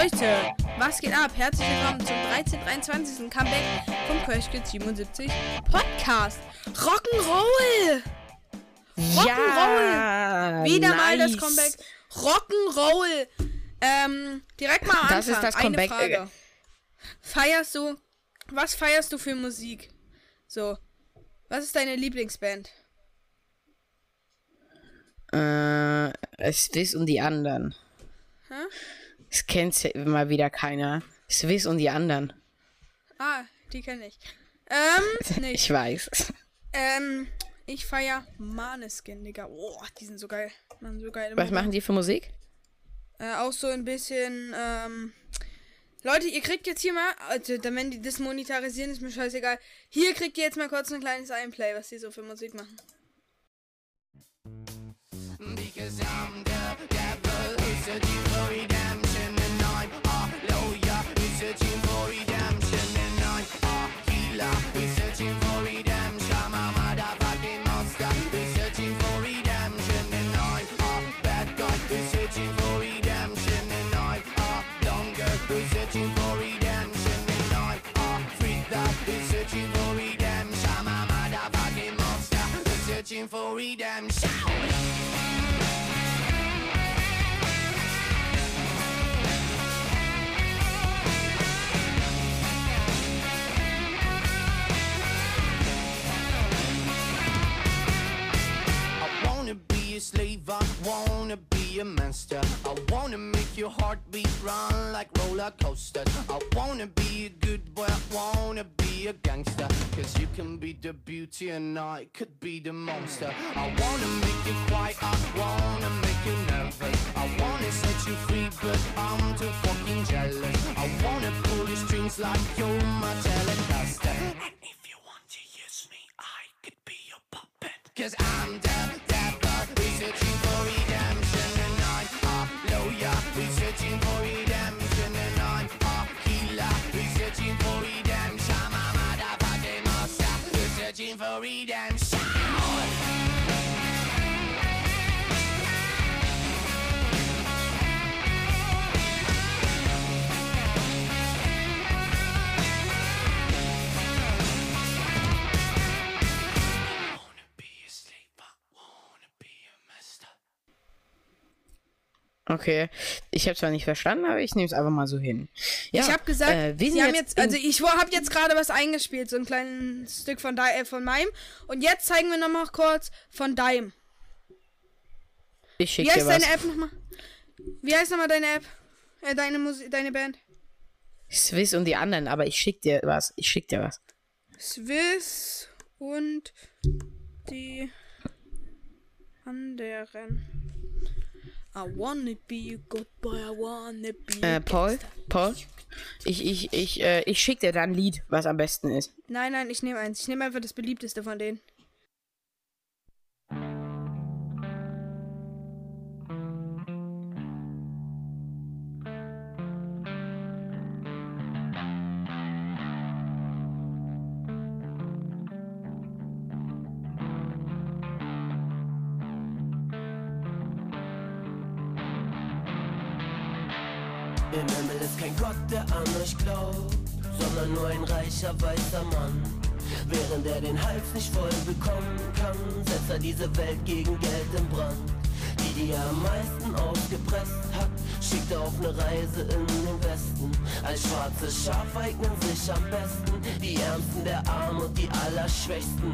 Leute, was geht ab? Herzlich willkommen zum 1323. Comeback vom Kids 77 Podcast. Rock'n'Roll! Rock'n'Roll! Ja, Wieder mal das nice. Comeback. Rock'n'Roll! Ähm, direkt mal am Das ist das Eine Comeback, Frage. äh, Feierst du, was feierst du für Musik? So, was ist deine Lieblingsband? Äh, Swiss und die anderen. Hä? Das kennt ja mal wieder keiner. Swiss und die anderen. Ah, die kenne ich. Ähm, nicht. Ich weiß. Ähm, ich feier Maneskin, Digga. Oh, die sind so geil. Mann, so geil. Was machen die für Musik? Äh, auch so ein bisschen, ähm. Leute, ihr kriegt jetzt hier mal, also, wenn die das monetarisieren, ist mir scheißegal. Hier kriegt ihr jetzt mal kurz ein kleines Einplay, was die so für Musik machen. Searching for redemption I wanna be a slave, I wanna be a monster. I wanna make your heartbeat run like roller coasters. I wanna be a good boy, I wanna a gangster. Cause you can be the beauty and I could be the monster. I wanna make you quiet, I wanna make you nervous. I wanna set you free, but I'm too fucking jealous. I wanna pull your strings like you're my telecaster. And if you want to use me, I could be your puppet. Cause I'm the devil, researching Okay. Ich habe zwar nicht verstanden, aber ich nehme es einfach mal so hin. Ja, ich habe gesagt, äh, wir haben jetzt, also ich habe jetzt gerade was eingespielt, so ein kleines Stück von, äh, von meinem. Und jetzt zeigen wir nochmal kurz von deinem. ich Wie schicke dir heißt was. deine App nochmal? Wie heißt nochmal deine App? Äh, deine Musik, deine Band? Swiss und die anderen, aber ich schicke dir was. Ich schicke dir was. Swiss und die anderen. I wanna be a good boy, I wanna be a Äh, Paul. Paul, ich, ich, ich, äh, ich schicke dir dann ein Lied, was am besten ist. Nein, nein, ich nehme eins. Ich nehme einfach das beliebteste von denen. Reicher weißer Mann. Während er den Hals nicht voll bekommen kann, setzt er diese Welt gegen Geld in Brand. Die, die er am meisten ausgepresst hat, schickt er auf eine Reise in den Westen. Als schwarzes Schaf eignen sich am besten die Ärmsten der Armen und die Allerschwächsten.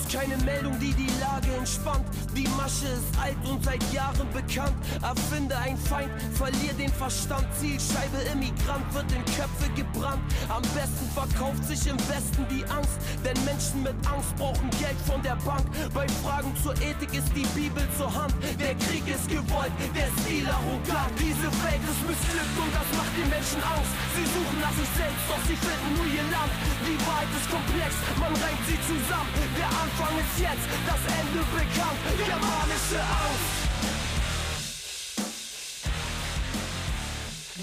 Bloß keine Meldung, die die Lage entspannt. Die Masche ist alt und seit Jahren bekannt. Erfinde ein Feind, verlier den Verstand. Zielscheibe Immigrant wird in Köpfe gebrannt. Am besten verkauft sich im Westen die Angst. Denn Menschen mit Angst brauchen Geld von der Bank. Bei Fragen zur Ethik ist die Bibel zur Hand. Der Krieg ist gewollt, der Stil arrogant. Diese Welt ist missglückt und das macht den Menschen Angst. Sie suchen nach sich selbst, doch sie finden nur ihr Land. Die Wahrheit ist komplex, man reimt sie zusammen. Der Anfang ist jetzt, das Ende bekannt. Germanische Angst.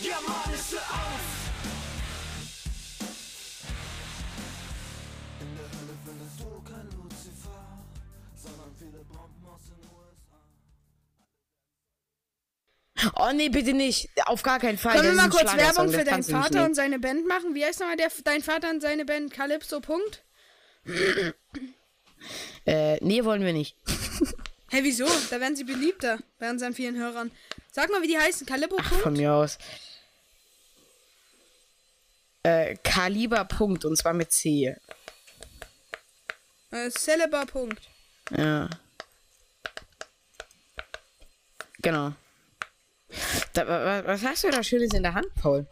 Germanische Angst. In der Hölle findest du kein Lucifer, sondern viele Bomben aus den USA. Oh nee, bitte nicht. Auf gar keinen Fall. Können wir mal kurz Werbung für deinen Vater und seine Band machen? Wie heißt nochmal der, dein Vater und seine Band? Calypso. Punkt? Äh, nee, wollen wir nicht. Hä, wieso? Da werden sie beliebter bei unseren vielen Hörern. Sag mal, wie die heißen. Calippo. Ach, von mir aus. Äh, Kaliber Punkt und zwar mit C. Äh, Celebar. Punkt. Ja. Genau. Da, wa- wa- was hast du da Schönes in der Hand, Paul?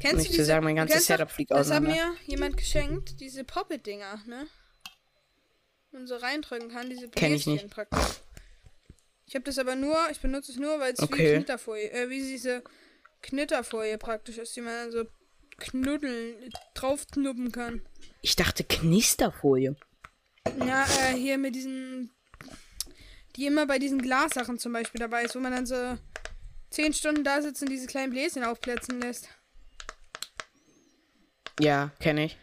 Kennst Nicht zu sagen, mein ganzes du- Setup fliegt Das hat auseinander. mir jemand geschenkt, diese Poppet-Dinger, ne? Und so reindrücken kann, diese Bläschen praktisch. Ich habe das aber nur, ich benutze es nur, weil es wie Okay. Knitterfolie, äh, wie diese Knitterfolie praktisch ist, die man dann so knuddeln, draufknuppen kann. Ich dachte Knisterfolie. Ja, äh, hier mit diesen, die immer bei diesen Glassachen zum Beispiel dabei ist, wo man dann so zehn Stunden da sitzt und diese kleinen Bläschen aufplatzen lässt. Ja, kenne ich.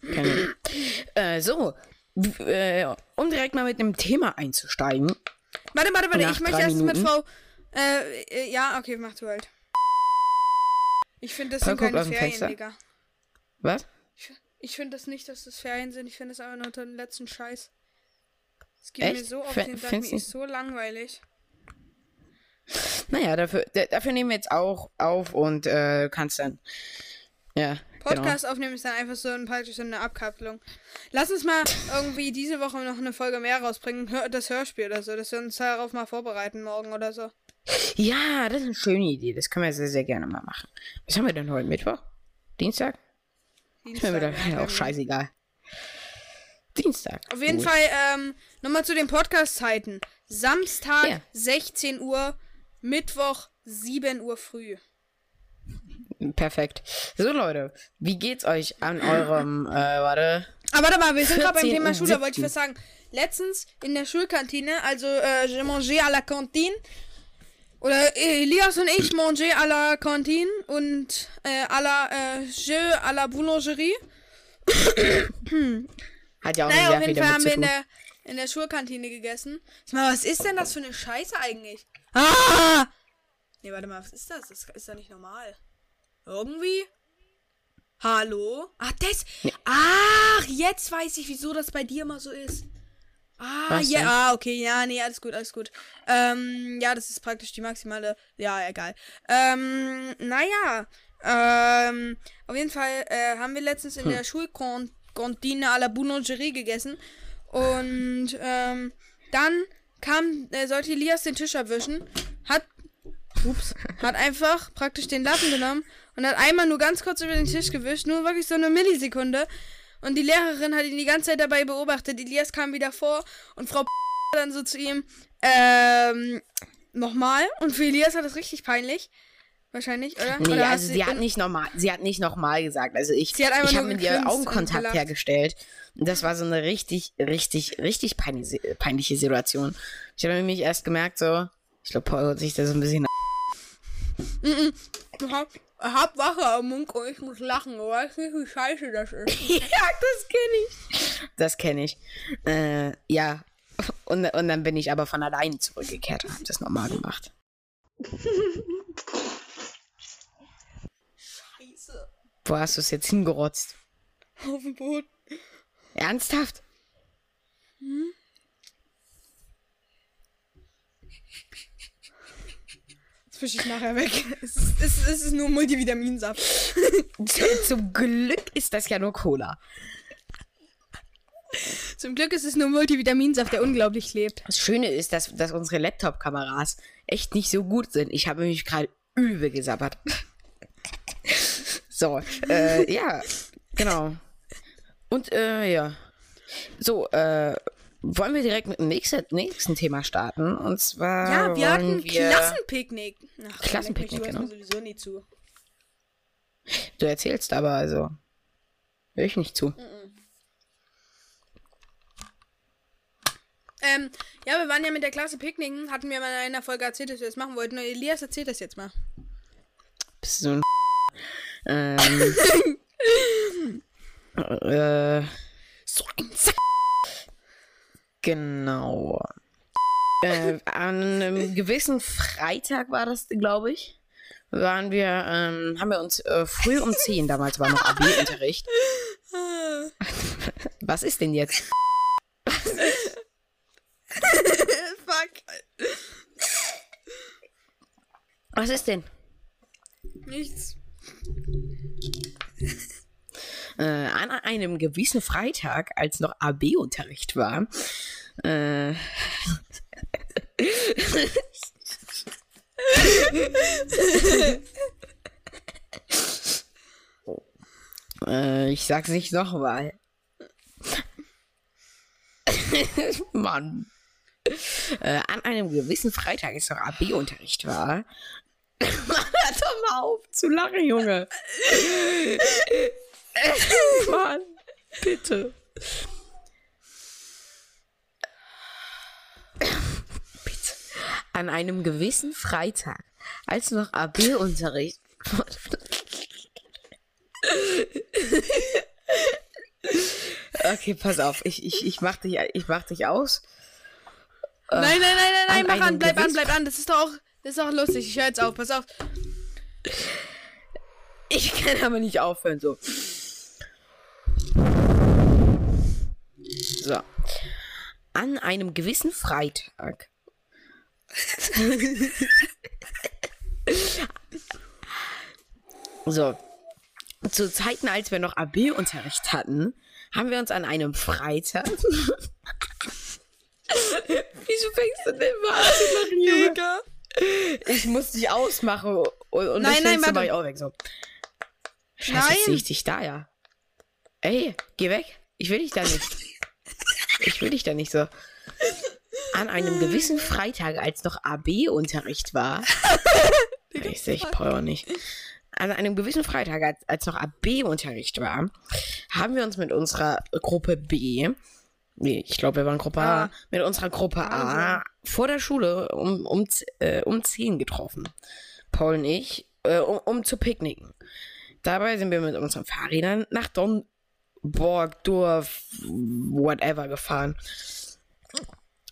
Kenn ich. äh, so. Äh, um direkt mal mit einem Thema einzusteigen. Warte, warte, warte, Nach ich möchte erst mit. Frau. Äh, äh, ja, okay, mach du halt. Ich finde, das Paul sind keine Ferien, Fenster. Digga. Was? Ich, ich finde das nicht, dass das Ferien sind. Ich finde das einfach nur den letzten Scheiß. Es geht mir Echt? so auf F- den Sack, mir ist so langweilig. Naja, dafür, dafür nehmen wir jetzt auch auf und äh, kannst dann. Ja. Podcast aufnehmen ist dann einfach so ein praktisch so eine Abkapselung. Lass uns mal irgendwie diese Woche noch eine Folge mehr rausbringen. Das Hörspiel oder so, dass wir uns darauf mal vorbereiten morgen oder so. Genau. Ja, das ist eine schöne Idee. Das können wir sehr, sehr gerne mal machen. Was haben wir denn heute? Mittwoch? Dienstag? Ist mir wieder Dienstag, auch scheißegal. Dienstag. Auf jeden Gut. Fall, ähm, nochmal zu den Podcast-Zeiten. Samstag Ja. 16 Uhr, Mittwoch 7 Uhr früh. Perfekt. So, Leute, wie geht's euch an eurem, äh, warte. Aber warte mal, wir sind gerade beim 14. Thema Schule, wollte ich 7.. was sagen. Letztens in der Schulkantine, also äh, je mangé à la cantine. Oder äh, Elias und ich mangé à la cantine und äh, à la äh, je à la boulangerie. Hat ja auch Naja, sehr auf jeden Fall haben wir in der, in der Schulkantine gegessen. Sag mal, was ist denn das für eine Scheiße eigentlich? Ah! Nee, warte mal, was ist das? Das ist doch nicht normal. Irgendwie? Hallo? Ach, das. Ach, jetzt weiß ich, wieso das bei dir immer so ist. Ah, Was ja, ah, okay, ja, nee, alles gut, alles gut. Ähm, ja, das ist praktisch die maximale. Ja, egal. Ähm, naja. Ähm, auf jeden Fall äh, haben wir letztens in der Schulkantine à la Boulangerie gegessen. Und ähm, dann kam, äh, sollte Elias den Tisch abwischen, hat, ups, hat einfach praktisch den Lappen genommen und hat einmal nur ganz kurz über den Tisch gewischt, nur wirklich so eine Millisekunde. Und die Lehrerin hat ihn die ganze Zeit dabei beobachtet. Elias kam wieder vor und Frau dann so zu ihm, ähm, nochmal. Und für Elias war das richtig peinlich. Wahrscheinlich, oder? Nee, oder also sie hat nicht normal, sie hat nicht nochmal gesagt. Also ich, hat ich habe mit ihr Augenkontakt hergestellt. Und das war so eine richtig, richtig, richtig peinliche, peinliche Situation. Ich habe nämlich erst gemerkt, so, ich glaube, Paul holt sich da so ein bisschen. Ich hab, ich hab Wasser am Mund und ich muss lachen. Du weißt nicht, wie scheiße das ist. ja, das kenne ich. Das kenne ich. Äh, ja. Und, und dann bin ich aber von alleine zurückgekehrt und habe das normal gemacht. Scheiße. Wo hast du es jetzt hingerotzt? Auf dem Boden. Ernsthaft? Das fische ich nachher weg. Es ist, es es ist nur Multivitaminsaft. Zum Glück ist das ja nur Cola. Zum Glück ist es nur Multivitaminsaft, der unglaublich klebt. Das Schöne ist, dass, dass unsere Laptop-Kameras echt nicht so gut sind. Ich habe mich gerade übel gesabbert. so, äh, ja, genau. Und, äh, ja. So, äh, wollen wir direkt mit dem nächsten, nächsten Thema starten? Und zwar. Ja, wir hatten wir, Klassenpicknick. Ach, Klassenpicknick, genau. sowieso nie zu. Du erzählst aber, also. Hör ich nicht zu. Ähm, ja, wir waren ja mit der Klasse picknicken. Hatten wir mal in einer Folge erzählt, dass wir das machen wollten. Und Elias erzählt das jetzt mal. Bist du so ein. ähm. äh. So ein. Genau. äh, an einem gewissen Freitag war das, glaube ich, waren wir, ähm, haben wir uns äh, früh um 10, damals war noch AB-Unterricht. Was ist denn jetzt? Fuck. Was ist denn? Nichts. Äh, an einem gewissen Freitag, als noch AB-Unterricht war, äh, äh, ich sag's nicht nochmal. Mann. Äh, an einem gewissen Freitag, als noch AB-Unterricht war. Hör doch mal auf zu lachen, Junge. Mann, bitte. Bitte. An einem gewissen Freitag, als noch AB-Unterricht. okay, pass auf, ich, ich, ich, mach dich, ich mach dich aus. Nein, nein, nein, nein, nein, an mach an, bleib an, bleib an. Das ist doch auch, das ist doch lustig. Ich höre jetzt auf, pass auf. Ich kann aber nicht aufhören, so. So. An einem gewissen Freitag. so. Zu Zeiten, als wir noch AB-Unterricht hatten, haben wir uns an einem Freitag. Wieso fängst du denn mal an Junge? Ich muss dich ausmachen und, und Nein, das nein, mach ich auch weg. So. Scheiße, Nein. jetzt sehe ich dich da, ja. Ey, geh weg. Ich will dich da nicht. Ich will dich da nicht so. An einem gewissen Freitag, als noch AB-Unterricht war. ich sehe ich Paul auch nicht. An einem gewissen Freitag, als, als noch AB-Unterricht war, haben wir uns mit unserer Gruppe B, nee, ich glaube, wir waren Gruppe A, Ah. mit unserer Gruppe A vor der Schule um, um, äh, um 10 getroffen. Paul und ich, äh, um, um zu picknicken. Dabei sind wir mit unseren Fahrrädern nach Dornborg, Dorf, whatever gefahren.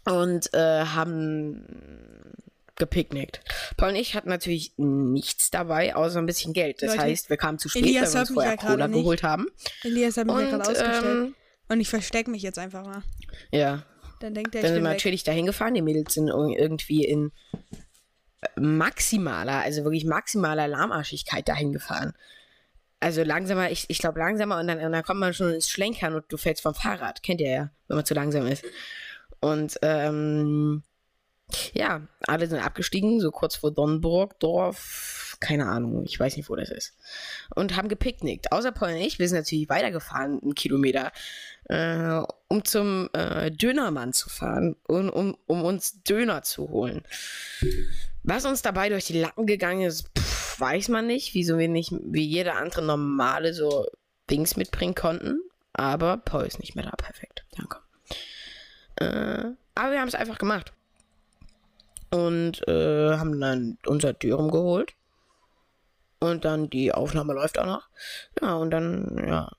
Und äh, haben gepicknickt. Paul und ich hatten natürlich nichts dabei, außer ein bisschen Geld. Das Leute, heißt, wir kamen zu spät, Elias weil wir uns vorher ja Cola nicht. geholt haben. Elias hat mich ja Und, gerade ausgestellt. ähm, Und ich verstecke mich jetzt einfach mal. ja, Dann denkt er, Dann ich sind wir natürlich dahin gefahren. Die Mädels sind ir- irgendwie in maximaler, also wirklich maximaler Lahmarschigkeit dahin gefahren. Also langsamer, ich, ich glaube langsamer und dann, und dann kommt man schon ins Schlenkern und du fällst vom Fahrrad. Kennt ihr ja, wenn man zu langsam ist. Und ähm, ja, alle sind abgestiegen, so kurz vor Donnenburg, Dorf, keine Ahnung, ich weiß nicht, wo das ist. Und haben gepicknickt. Außer Paul und ich, wir sind natürlich weitergefahren, einen Kilometer, äh, um zum äh, Dönermann zu fahren und um, um uns Döner zu holen. Was uns dabei durch die Lappen gegangen ist, pff, weiß man nicht, wieso wir nicht wie jeder andere normale so Dings mitbringen konnten. Aber Paul ist nicht mehr da. Perfekt. Danke. Äh, aber wir haben es einfach gemacht. Und äh, haben dann unser Dürüm geholt. Und dann die Aufnahme läuft auch noch. Ja, und dann, ja,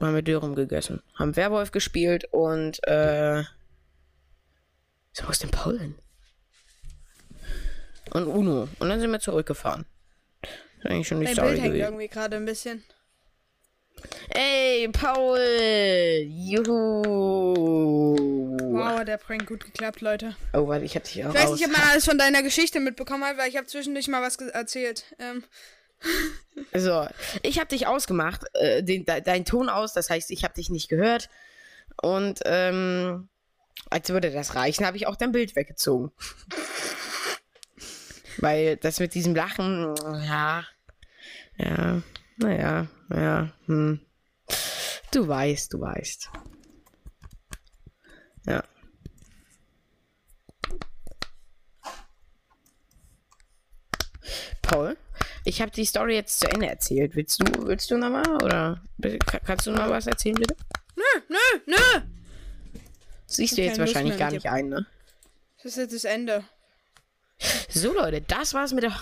haben wir Dürüm gegessen. Haben Werwolf gespielt und, äh. So, denn Paul hin? Und Uno. Und dann sind wir zurückgefahren. Ist eigentlich schon die Dein Bild hängt gewesen. irgendwie gerade ein bisschen. Ey, Paul! Juhu! Wow, der Prank gut geklappt, Leute. Oh, warte, ich hatte dich auch Ich weiß nicht, ob man alles von deiner Geschichte mitbekommen hat, weil ich habe zwischendurch mal was erzählt. Ähm, So, ich habe dich ausgemacht, äh, den, de, dein Ton aus, das heißt, ich habe dich nicht gehört. Und ähm, als würde das reichen, habe ich auch dein Bild weggezogen. Weil das mit diesem Lachen, ja, ja, naja, ja, hm. Du weißt, du weißt. Ja. Paul, ich habe die Story jetzt zu Ende erzählt. Willst du, willst du nochmal oder ka- kannst du noch was erzählen, bitte? nö, nö, nö. Siehst du jetzt wahrscheinlich mehr gar nicht ein, ne? Das ist jetzt das Ende. So, Leute, das war's mit der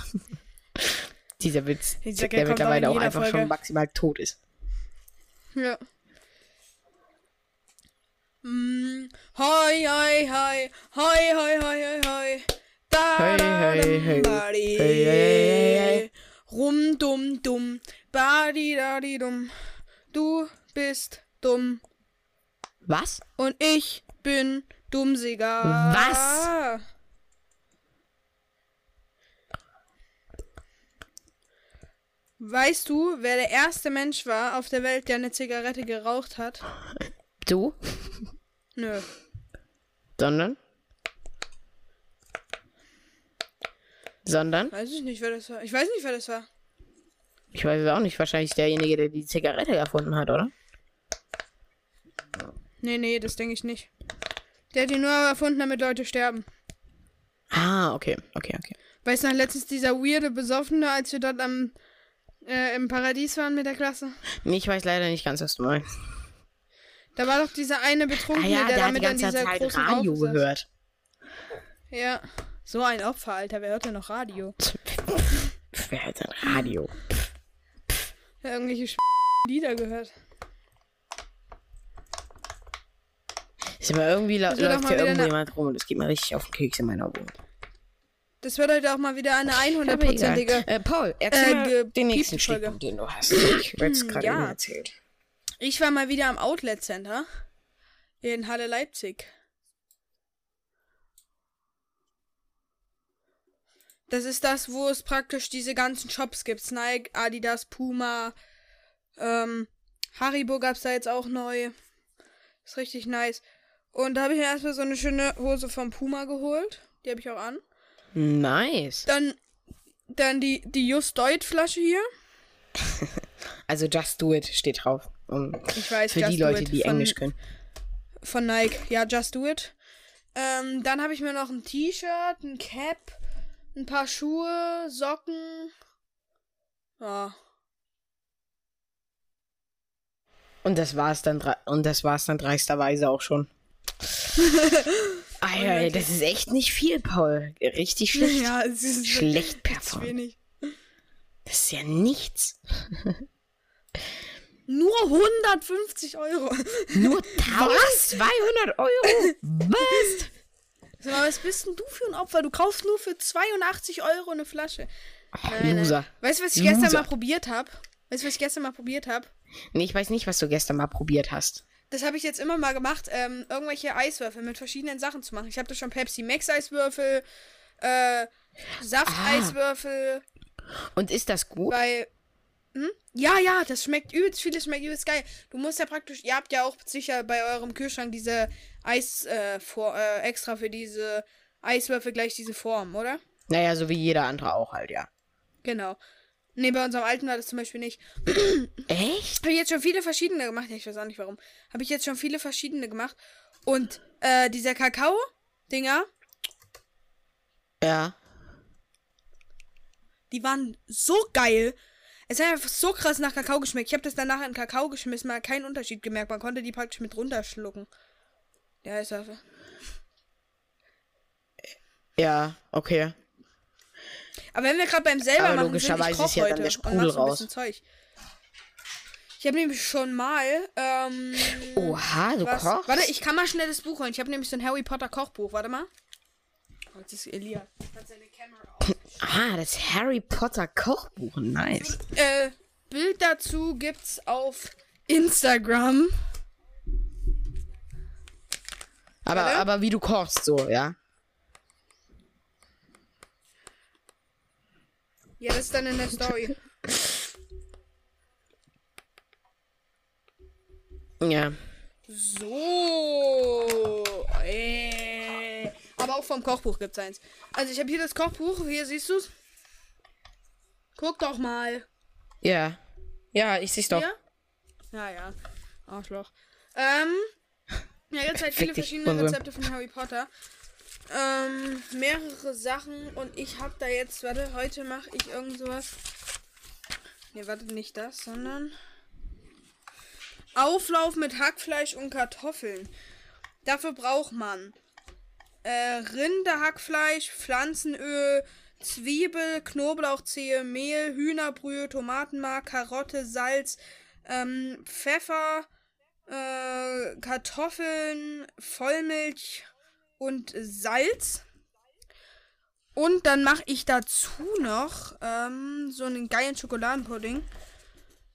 dieser Witz, der, der mittlerweile auch einfach Folge. schon maximal tot ist. Ja. Mm, hoi, hoi, hoi, hoi, hoi, hoi, hoi, hoi, da, hey, hey, hey. Rum, dum, dum, badi, dadi, dum. Du bist dumm. Was? Und ich bin dummsiger. Was? Weißt du, wer der erste Mensch war auf der Welt, der eine Zigarette geraucht hat? Du? Nö. Sondern? Sondern? Weiß ich nicht, wer das war. Ich weiß nicht, wer das war. Ich weiß es auch nicht. Wahrscheinlich derjenige, der die Zigarette erfunden hat, oder? Nee, nee, das denke ich nicht. Der hat die nur erfunden, damit Leute sterben. Ah, okay, okay, okay. Weißt du letztens dieser weirde Besoffene, als wir dort am, äh, im Paradies waren mit der Klasse? Nee, ich weiß leider nicht ganz, was du meinst. Da war doch dieser eine Ah Betrunkene, ja, der der hat die damit an ganze dieser Zeit großen Radio saß. gehört. Ja. So ein Opfer, Alter. Wer hört denn noch Radio? Wer hat denn Radio? Ja, irgendwelche Sch Lieder gehört. Ist aber irgendwie la Das wird auch läuft mal hier wieder irgendwo eine- jemand rum und es geht mir richtig auf den Keks in meiner Wohnung. Das wird heute auch mal wieder eine Aber egal. 100%ige. Äh, Paul, erzähl äh, den nächsten. Stichpunkt, den du hast. Ich werde es gerade ja. erzählt. Ich war mal wieder am Outlet Center in Halle Leipzig. Das ist das, wo es praktisch diese ganzen Shops gibt. Nike, Adidas, Puma, ähm, Haribo gab's da jetzt auch neu. Ist richtig nice. Und da habe ich mir erstmal so eine schöne Hose vom Puma geholt. Die habe ich auch an. Nice. Dann, dann die, die Just Deut Flasche hier. Also Just Do It steht drauf. Um, Ich weiß, für Just die Leute, It die von- Englisch können. Von Nike. Ja, Just Do It. Ähm, dann habe ich mir noch ein T-Shirt, ein Cap, ein paar Schuhe, Socken. Ja. Und das war's dann und das war's dann dreisterweise auch schon. Alter, ey, das ist echt nicht viel, Paul. Richtig schlecht. Ja, es ist Schlecht performt. Das ist ja nichts. Nur 150 Euro. Nur 1200 Euro. Was? Mal, was bist denn du für ein Opfer? Du kaufst nur für 82 Euro eine Flasche. Nein, nein. Loser. Weißt du, was ich gestern Loser. mal probiert habe? Weißt du, was ich gestern mal probiert habe? Nee, ich weiß nicht, was du gestern mal probiert hast. Das habe ich jetzt immer mal gemacht, ähm, irgendwelche Eiswürfel mit verschiedenen Sachen zu machen. Ich habe da schon Pepsi Max Eiswürfel, äh, Saft-Eiswürfel, Und ist das gut? bei. Hm? Ja, ja, das schmeckt übelst viel, das schmeckt übelst geil. Du musst ja praktisch, ihr habt ja auch sicher bei eurem Kühlschrank diese Eis, äh, vor, äh, extra für diese Eiswürfel gleich diese Form, oder? Naja, so wie jeder andere auch halt, ja. Genau. Nee, bei unserem alten war das zum Beispiel nicht. Echt? Habe ich jetzt schon viele verschiedene gemacht. Ich weiß auch nicht warum. Habe ich jetzt schon viele verschiedene gemacht. Und äh, dieser Kakao-Dinger, Ja. die waren so geil. Es hat einfach so krass nach Kakao geschmeckt. Ich habe das danach in Kakao geschmissen, man hat keinen Unterschied gemerkt. Man konnte die praktisch mit runterschlucken. Ja, ist einfach. Ja, okay. Aber wenn wir gerade beim selber Aber machen logischerweise sind, ich ist koch ja dann heute der und Sprudel mach so ein raus. bisschen Zeug. Ich habe nämlich schon mal. Ähm, Oha, du was, kochst? Warte, ich kann mal schnell das Buch holen. Ich habe nämlich so ein Harry Potter Kochbuch. Warte mal. Oh, jetzt ist Elia. Ah, das Harry Potter Kochbuch. Nice. Äh, Bild dazu gibt's auf Instagram. Aber, Warte. aber wie du kochst, so, ja? Ja, das ist dann in der Story. Ja. So. Äh. Aber auch vom Kochbuch gibt's eins. Also ich habe hier das Kochbuch. Hier siehst du's. Guck doch mal. Ja. Ja, ich seh's doch. Hier? Ja, ja. Arschloch. Ähm. Ja, jetzt halt viele verschiedene. Rezepte von Harry Potter. Ähm, mehrere Sachen und ich habe da jetzt, warte, heute mache ich irgend sowas. Ne, warte, nicht das, sondern Auflauf mit Hackfleisch und Kartoffeln. Dafür braucht man äh, Rinderhackfleisch, Pflanzenöl, Zwiebel, Knoblauchzehe, Mehl, Hühnerbrühe, Tomatenmark, Karotte, Salz, ähm, Pfeffer, äh, Kartoffeln, Vollmilch und Salz. Und dann mache ich dazu noch ähm, so einen geilen Schokoladenpudding.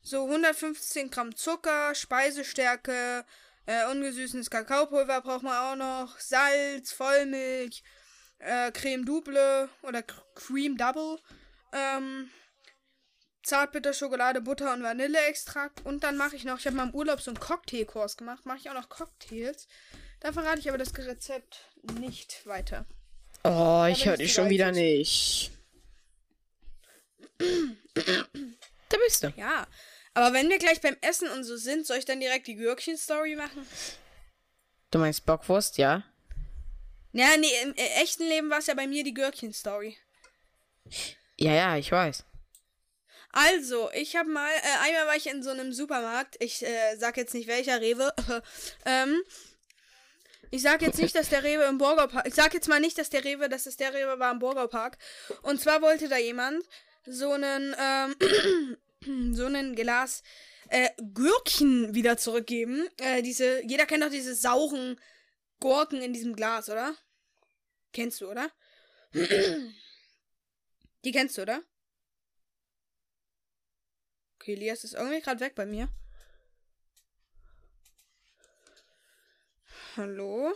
So 115 Gramm Zucker, Speisestärke, äh, ungesüßtes Kakaopulver braucht man auch noch, Salz, Vollmilch, äh, Creme Double oder Cream Double, ähm, Zartbitterschokolade, Butter und Vanilleextrakt. Und dann mache ich noch, ich habe mal im Urlaub so einen Cocktailkurs gemacht, mache ich auch noch Cocktails. Da verrate ich aber das Rezept nicht weiter. Oh, ich höre ich dich schon wieder nicht. Da bist du. Ja, aber wenn wir gleich beim Essen und so sind, soll ich dann direkt die Gürkchen-Story machen? Du meinst Bockwurst, ja? Ja, nee, im äh, echten Leben war es ja bei mir die Gürkchen-Story. Ja, ja, ich weiß. Also, ich habe mal, äh, einmal war ich in so einem Supermarkt, ich äh, sag jetzt nicht welcher Rewe, ähm, ich sag jetzt nicht, dass der Rewe im Burger Park, ich sag jetzt mal nicht, dass der Rewe, dass es der Rewe war im Burger Park. Und zwar wollte da jemand so einen, ähm, so einen Glas äh, Gürkchen wieder zurückgeben. Äh, diese, jeder kennt doch diese sauren Gurken in diesem Glas, oder? Kennst du, oder? Die kennst du, oder? Okay, Elias ist irgendwie gerade weg bei mir. Hallo?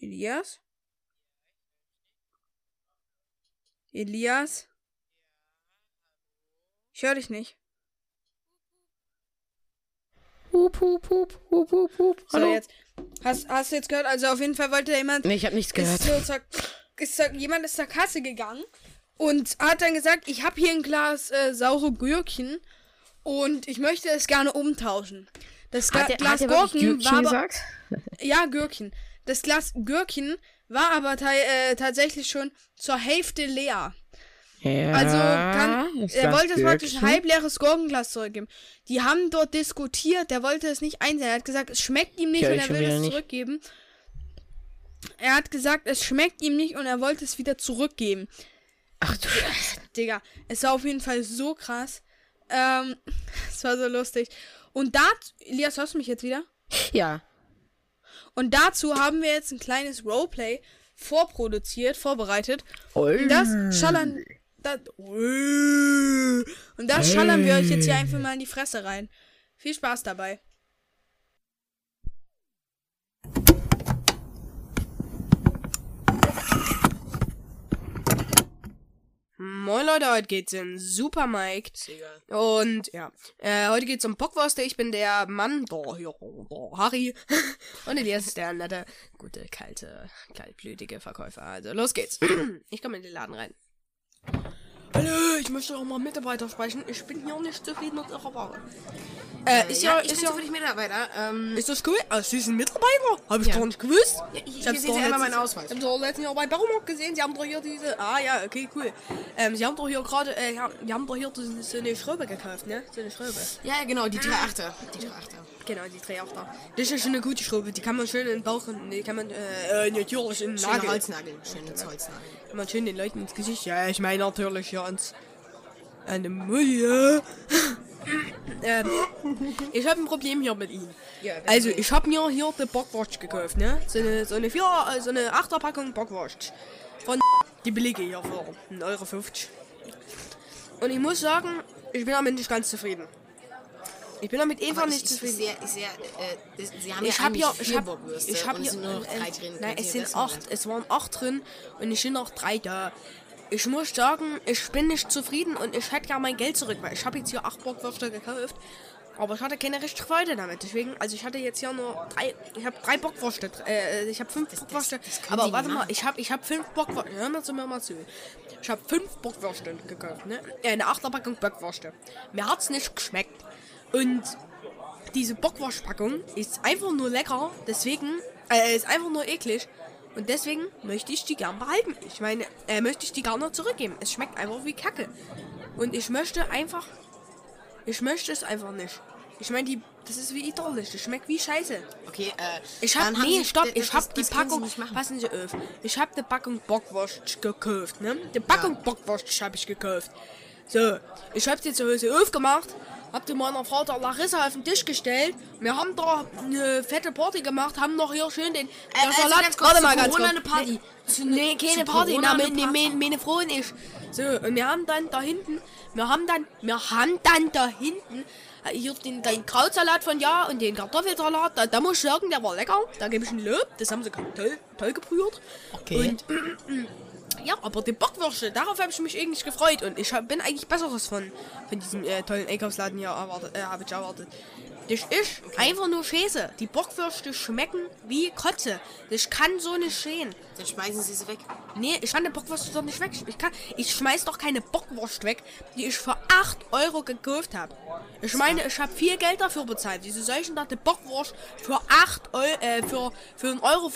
Elias? Elias? Ich höre dich nicht. Hup, hup, hup, hup, hup, hup. So, Hallo? jetzt. Hast, hast du jetzt gehört? Also auf jeden Fall wollte da jemand. Nee, ich habe nichts gehört. Ist so zur, ist zur, jemand ist zur Kasse gegangen und hat dann gesagt, ich habe hier ein Glas äh, saure Gürkchen und ich möchte es gerne umtauschen. Das Gla der, Glas Gurken war aber, gesagt? ja Gürkchen. Das Glas Gürkchen war aber äh, tatsächlich schon zur Hälfte leer. Ja, Also kann, er wollte es praktisch ein halbleeres Gurkenglas zurückgeben. Die haben dort diskutiert, der wollte es nicht einsehen. Er hat gesagt, es schmeckt ihm nicht Ich hör und er will es nicht. zurückgeben. Er hat gesagt, es schmeckt ihm nicht und er wollte es wieder zurückgeben. Ach du Scheiße. Digga, es war auf jeden Fall so krass. Ähm, es war so lustig. Und dazu, Elias, hörst du mich jetzt wieder? Ja. Und dazu haben wir jetzt ein kleines Roleplay vorproduziert, vorbereitet. Und das schallern. Das, und das schallern wir euch jetzt hier einfach mal in die Fresse rein. Viel Spaß dabei. Moin Leute, heute geht's in Supermarkt. Und ja, äh, heute geht's um Bockwurst. Ich bin der Mann, der hier, der Harry. Und Elias ist der nette, gute, kalte, kaltblütige Verkäufer. Also los geht's. Ich komme in den Laden rein. Hallo, ich möchte auch mal Mitarbeiter sprechen. Ich bin hier nicht zufrieden mit ihrer Ware. Äh, ist ja, ich ist bin ja, Mitarbeiter. Ähm, ist das cool? Ah, Sie sind Mitarbeiter? Hab ich Ja. gar nicht gewusst. ich, Ich ich doch Sie einmal meinen Ausweis. Ich hab doch letztens Jahr bei Baumarkt gesehen, Sie haben doch hier diese. Ah ja, okay, cool. Ähm, Sie haben doch hier gerade, äh, ja, Sie haben doch hier so, so eine Schraube gekauft, ne? So eine Schraube. Ja, ja, genau, die drei Achter. Die drei Achter. Genau, die drei auch da. Das ist schon eine gute Schraube, die kann man schön in den Bauch und die kann man, äh, äh natürlich in den Schöne Nagel. Holznagel. Schönes Holznagel. Kann man schön den Leuten ins Gesicht. Ja, ich meine natürlich hier ans. Eine Mulle. ähm, ich habe ein Problem hier mit das also, ich habe mir hier die Bockwurst gekauft, ne? So eine, so eine vier, äh, so eine Achterpackung Bockwurst. Von die billige hier für 1,50 Euro. Und ich muss sagen, ich bin damit nicht ganz zufrieden. Ich bin damit einfach nicht ich, ich, zufrieden. sehr, ich sehr, äh, Sie haben Ich ja eigentlich hier, ich Bockwürste ich es hier, nur noch drei drin. Nein, es sind acht, es waren acht drin und es sind noch drei da. Ich muss sagen, ich bin nicht zufrieden und ich hätte gerne mein Geld zurück, weil ich habe jetzt hier acht Bockwürste gekauft, aber ich hatte keine richtige Freude damit. Deswegen, also ich hatte jetzt hier nur drei, ich habe drei Bockwürste, äh, ich habe fünf Bockwürste, das aber Sie warte mal, ich habe, ich habe fünf Bockwürste, hör mal zu mir mal zu. Ich habe fünf Bockwürste gekauft, ne? Äh, eine Achterpackung Bockwürste. Mir hat's nicht geschmeckt und diese Bockwurstpackung ist einfach nur lecker, deswegen, äh, ist einfach nur eklig. Und deswegen möchte ich die gern behalten. Ich meine, äh, möchte ich die gar nicht zurückgeben. Es schmeckt einfach wie Kacke. Und ich möchte einfach, ich möchte es einfach nicht. Ich meine, die, das ist wie Idolisch. Das schmeckt wie Scheiße. Okay, äh. Ich hab, nee, Sie- stopp, das- ich hab das- die Sie Packung, machen. passen Sie auf, ich hab die Packung Bockwurst gekauft, ne? Die Packung Bockwurst hab ich gekauft. So, ich hab sie zu Hause aufgemacht hab die meiner Frau der Larissa auf den Tisch gestellt. Wir haben da eine fette Party gemacht, haben noch hier schön den der also Salat. ganz kurz, Warte mal ganz kurz. eine Party. Nee, zu keine Party, na, eine meine, meine, meine Frau und ich. So, und wir haben dann da hinten, wir haben dann, wir haben dann da hinten äh, hier den, den Krautsalat von Ja und den Kartoffelsalat. Da, da muss ich sagen, der war lecker. Da gebe ich ein Lob. Das haben sie toll, toll gebrüht. Okay. Und ja, aber die Bockwürste, darauf habe ich mich eigentlich gefreut. Und ich hab, bin eigentlich Besseres von, von diesem äh, tollen Einkaufsladen hier erwartet, äh, habe ich erwartet. Das ist einfach nur Scheiße. Die Bockwürste schmecken wie Kotze. Das kann so nicht stehen. Dann schmeißen sie sie weg. Nee, ich kann die Bockwurst doch nicht weg. Ich, kann, ich schmeiß doch keine Bockwurst weg, die ich für 8 Euro gekauft habe. Ich meine, ich habe viel Geld dafür bezahlt. Diese solchen da die Bockwurst für 8 Euro, äh, für, für 1,50 Euro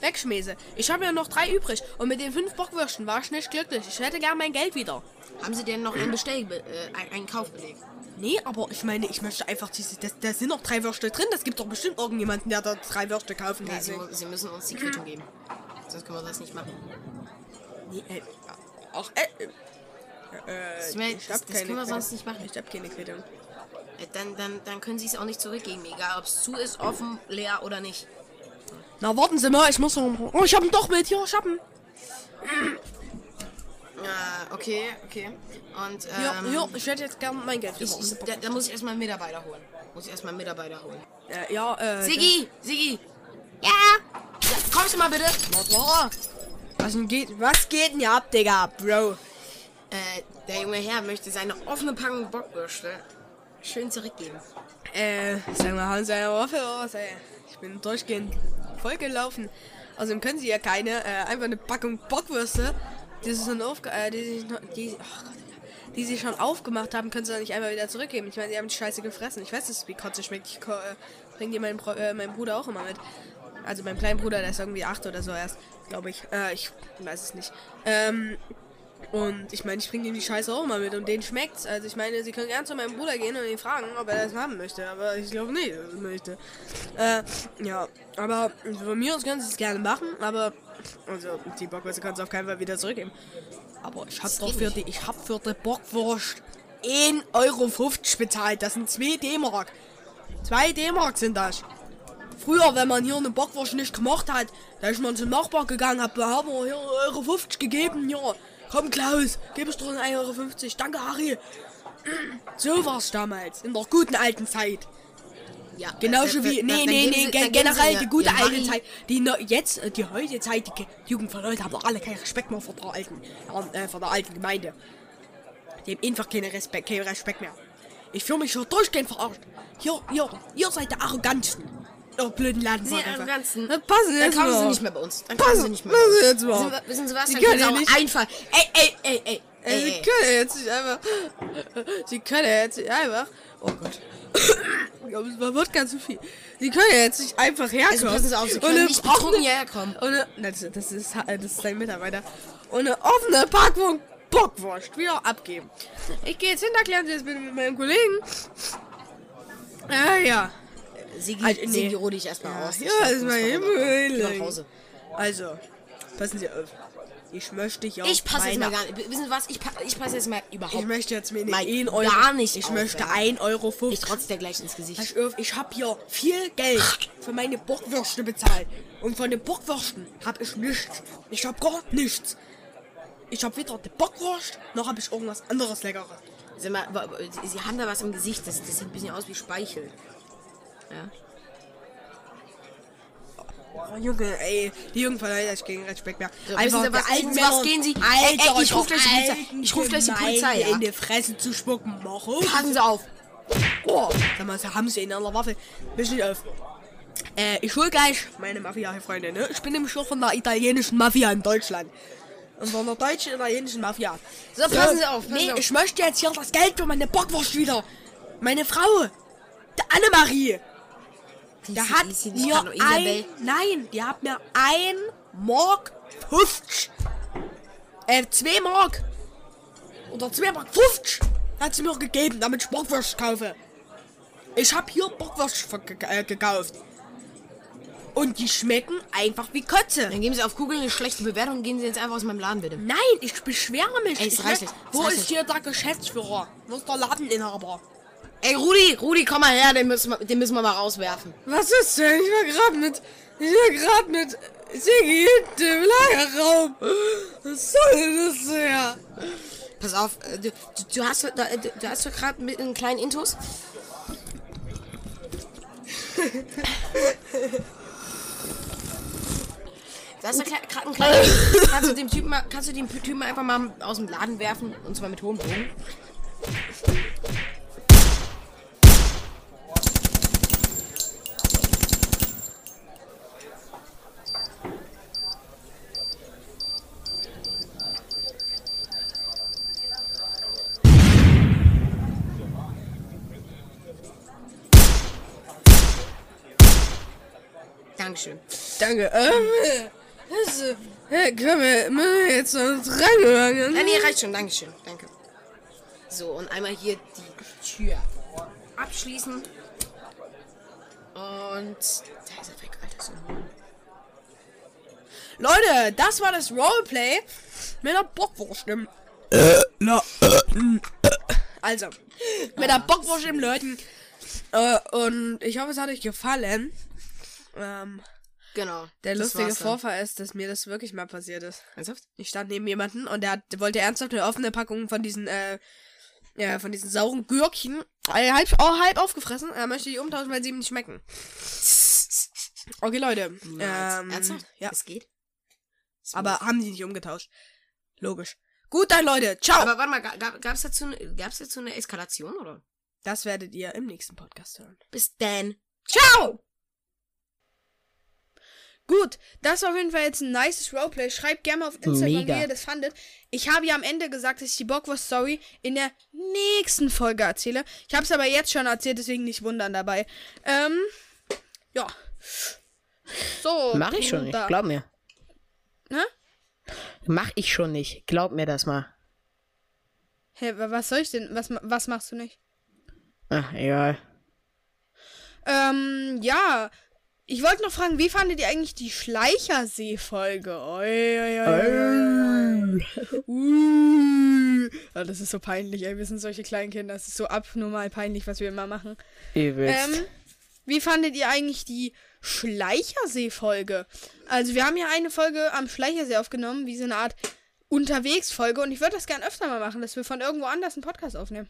wegschmeiße. Ich habe ja noch drei übrig. Und mit den fünf Bockwürsten war ich nicht glücklich. Ich hätte gern mein Geld wieder. Haben sie denn noch einen Bestell, äh, einen- einen Kaufbeleg? Nee, aber ich meine, ich möchte einfach diese. Das, da sind noch drei Würste drin. Das gibt doch bestimmt irgendjemanden, der da drei Würste kaufen Nee, kann. sie, sie müssen uns die Quittung geben. Sonst können wir das nicht machen. Nee, äh, auch, äh, äh, Ich meine, das, das keine können wir Quittung. sonst nicht machen. Ich hab keine Quittung. Äh, Dann, dann, dann können sie es auch nicht zurückgeben, egal ob es zu ist, offen, leer oder nicht. Na, warten Sie mal, ich muss noch. Oh, ich hab ihn doch mit. Hier, ich hab ihn. Äh, okay, okay. Und, ähm, hier, ich hätte jetzt gern mein Geld. ich, ich, da, da muss ich erstmal einen Mitarbeiter holen. Muss ich erstmal einen Mitarbeiter holen. äh, ja, äh. Sigi, Sigi. Ja? ja kommst du mal bitte? Was geht? Was geht denn hier ab, Digga, Bro? Äh, der junge Herr möchte seine offene Packung Bockwürste schön zurückgeben. Äh, sag mal, haben Sie eine Waffe was, ey? Ich bin durchgehend vollgelaufen. Außerdem können Sie ja keine, äh, einfach eine Packung Bockwürste, die Sie schon aufge... Äh, die sich noch, die, ach Gott, die Sie schon aufgemacht haben, können Sie dann nicht einfach wieder zurückgeben. Ich meine, Sie haben die Scheiße gefressen. Ich weiß, es wie Kotze schmeckt. Ich äh, bringe die meinem, Bro- äh, meinem Bruder auch immer mit. Also mein kleinen Bruder, der ist irgendwie acht oder so erst, glaube ich. Äh, ich weiß es nicht. Ähm, und ich meine, ich bringe ihm die Scheiße auch mal mit und denen schmeckt's. Also ich meine, sie können gern zu meinem Bruder gehen und ihn fragen, ob er das haben möchte. Aber ich glaube nicht, dass er das möchte. Äh, ja. Aber von mir aus können sie es gerne machen, aber also die Bockwürste kannst du auf keinen Fall wieder zurückgeben. Aber ich hab doch für die, ich hab für die Bockwurst 1,50 Euro bezahlt. Das sind 2 D-Mark. 2 D-Mark sind das. Früher, wenn man hier eine Bockwurst nicht gemacht hat, da ist man zum Nachbar gegangen, hab, haben wir hier 1,50 Euro gegeben, ja. Komm Klaus, gib es doch 1,50 Euro. Danke Harry. So war's damals, in der guten alten Zeit. Ja, Genauso äh, wie, nee, nee, nee, generell die gute alte Zeit. Die jetzt, die heutige Zeit, die Ge- die Jugend von heute haben doch alle keinen Respekt mehr vor der alten, äh, vor der alten Gemeinde. Die haben einfach keinen Respekt, keinen Respekt mehr. Ich fühle mich schon durchgehend verarscht. Hier, hier, ihr seid der Arrogantesten. Ihr blöden Laden. Sie Arroganzen. Dann passen Sie Dann jetzt kommen Sie nicht mehr bei uns. Dann Passen Sie nicht mehr passen jetzt mal. Sie- wissen Sie was? Sie Dann können können Sie nicht- auch einfach. Ey, ey, ey, ey. Sie können jetzt nicht einfach. Sie können jetzt nicht einfach. Oh Gott. Ich glaube, es war Wodka zu viel. Sie können jetzt nicht einfach herkommen. Also passen Sie auf, Sie und können nicht betrunken hierher kommen. Eine, das, das, ist, das ist dein Mitarbeiter. Und eine offene Packung Bockwurst wieder abgeben. Ich gehe jetzt hinterklären, Sie das bitte mit meinem Kollegen. Ja, ja. Sigi, Also, nee. Ruh dich erstmal aus. Ich Ja, glaub, ist mein. Geh nach Himmel. Hause. Also, passen Sie auf. Ich möchte ja Ich passe jetzt mal gar nicht. Wissen Sie was? Ich, pa ich passe jetzt mal Ich überhaupt möchte jetzt mir nicht 1 Euro. gar nicht Ich auf, möchte ja. 1,50 Euro. Ich trotz der gleich ins Gesicht. Auf, ich habe hier viel Geld für meine Bockwürste bezahlt. Und von den Bockwürsten habe ich nichts. Ich habe gar nichts. Ich habe weder die Bockwurst, noch habe ich irgendwas anderes Leckeres. Sie haben da was im Gesicht. Das, das sieht ein bisschen aus wie Speichel. Ja. Oh, Junge, ey, die Jungen von heute, ich gegen Respekt mehr. So, Sie was, alten was, gehen Sie- Alter, Ey, ey, ich ruf gleich die Polizei. Ich ruf gleich die Polizei, ja. in die Fresse zu spucken. Auf. Passen Sie auf. Oh, sag mal, haben sie in einer Waffe. Bisschen auf. Äh, ich hol gleich meine Mafia-Freunde, ne? Ich bin nämlich schon von der italienischen Mafia in Deutschland. Und von der deutschen italienischen Mafia. So, passen Sie auf. Passen nee, auf. ich möchte jetzt hier das Geld für meine Bockwurst wieder. Meine Frau, der Annemarie, Ist- hat nicht mir ein, nein, die hat mir ein Mark 50, äh, zwei Mark, oder zwei Mark 50 hat sie mir gegeben, damit ich Bockwurst kaufe. Ich habe hier Bockwurst äh, gekauft. Und die schmecken einfach wie Kotze. Dann geben Sie auf Google eine schlechte Bewertung und gehen Sie jetzt einfach aus meinem Laden, bitte. Nein, ich beschwere mich. Ey, es ich reicht nicht, Wo ist hier der Geschäftsführer? Wo ist der Ladeninhaber? Ey, Rudi, Rudi, komm mal her, den müssen wir, den müssen wir mal rauswerfen. Was ist denn? Ich war gerade mit. Ich war gerade mit Sigi im Lagerraum. Was soll denn das her? Pass auf, äh, du, du, du hast, doch- da- du, du hast gerade mit einem kleinen Intus. Du hast doch gerade einen kleinen. kannst, du dem Typen kannst du den Typen einfach mal aus dem Laden werfen? Und zwar mit hohem Bogen. Dankeschön. Danke. Ähm, das, äh, können wir, jetzt noch reinhören? Nein, nee, reicht schon. Dankeschön. Danke. So, und einmal hier die Tür abschließen. Und da ist er weg, Alter. So. Leute, das war das Roleplay mit der Bockwurst im. Also, mit der Bockwurst im Leuten. Äh, und ich hoffe, es hat euch gefallen. Ähm, Genau. der lustige. Vorfall ist, dass mir das wirklich mal passiert ist. Ernsthaft? Ich stand neben jemanden und der, hat, der wollte ernsthaft eine offene Packung von diesen, äh, ja, von diesen sauren Gürkchen, äh, halb, oh, halb aufgefressen. Er möchte die umtauschen, weil sie ihm nicht schmecken. Okay, Leute. Nice. Ähm, Ernsthaft? Ja, Es geht? aber haben sie nicht umgetauscht. Logisch. Gut dann, Leute. Ciao. Aber warte mal, ga- gab, gab's dazu, ne- gab's dazu eine Eskalation, oder? das werdet ihr im nächsten Podcast hören. Bis dann. Ciao! Gut, das war auf jeden Fall jetzt ein nices Roleplay. Schreibt gerne mal auf Instagram, Mega. wie ihr das fandet. Ich habe ja am Ende gesagt, dass ich die Bockwurst-Story in der nächsten Folge erzähle. Ich habe es aber jetzt schon erzählt, deswegen nicht wundern dabei. Ähm, ja. So. Mach ich schon nicht, glaub mir. Hä? Mach ich schon nicht, glaub mir das mal. Hä, wa- was soll ich denn? Was, was machst du nicht? Ach, egal. Ähm, ja. Ich wollte noch fragen, wie fandet ihr eigentlich die Schleichersee-Folge? Uh. Ja, das ist so peinlich, ey. Wir sind solche kleinen Kinder. Das ist so abnormal peinlich, was wir immer machen. Übelst. Ähm, wie fandet ihr eigentlich die Schleichersee-Folge? Also, wir haben ja eine Folge am Schleichersee aufgenommen, wie so eine Art Unterwegs-Folge. Und ich würde das gern öfter mal machen, dass wir von irgendwo anders einen Podcast aufnehmen.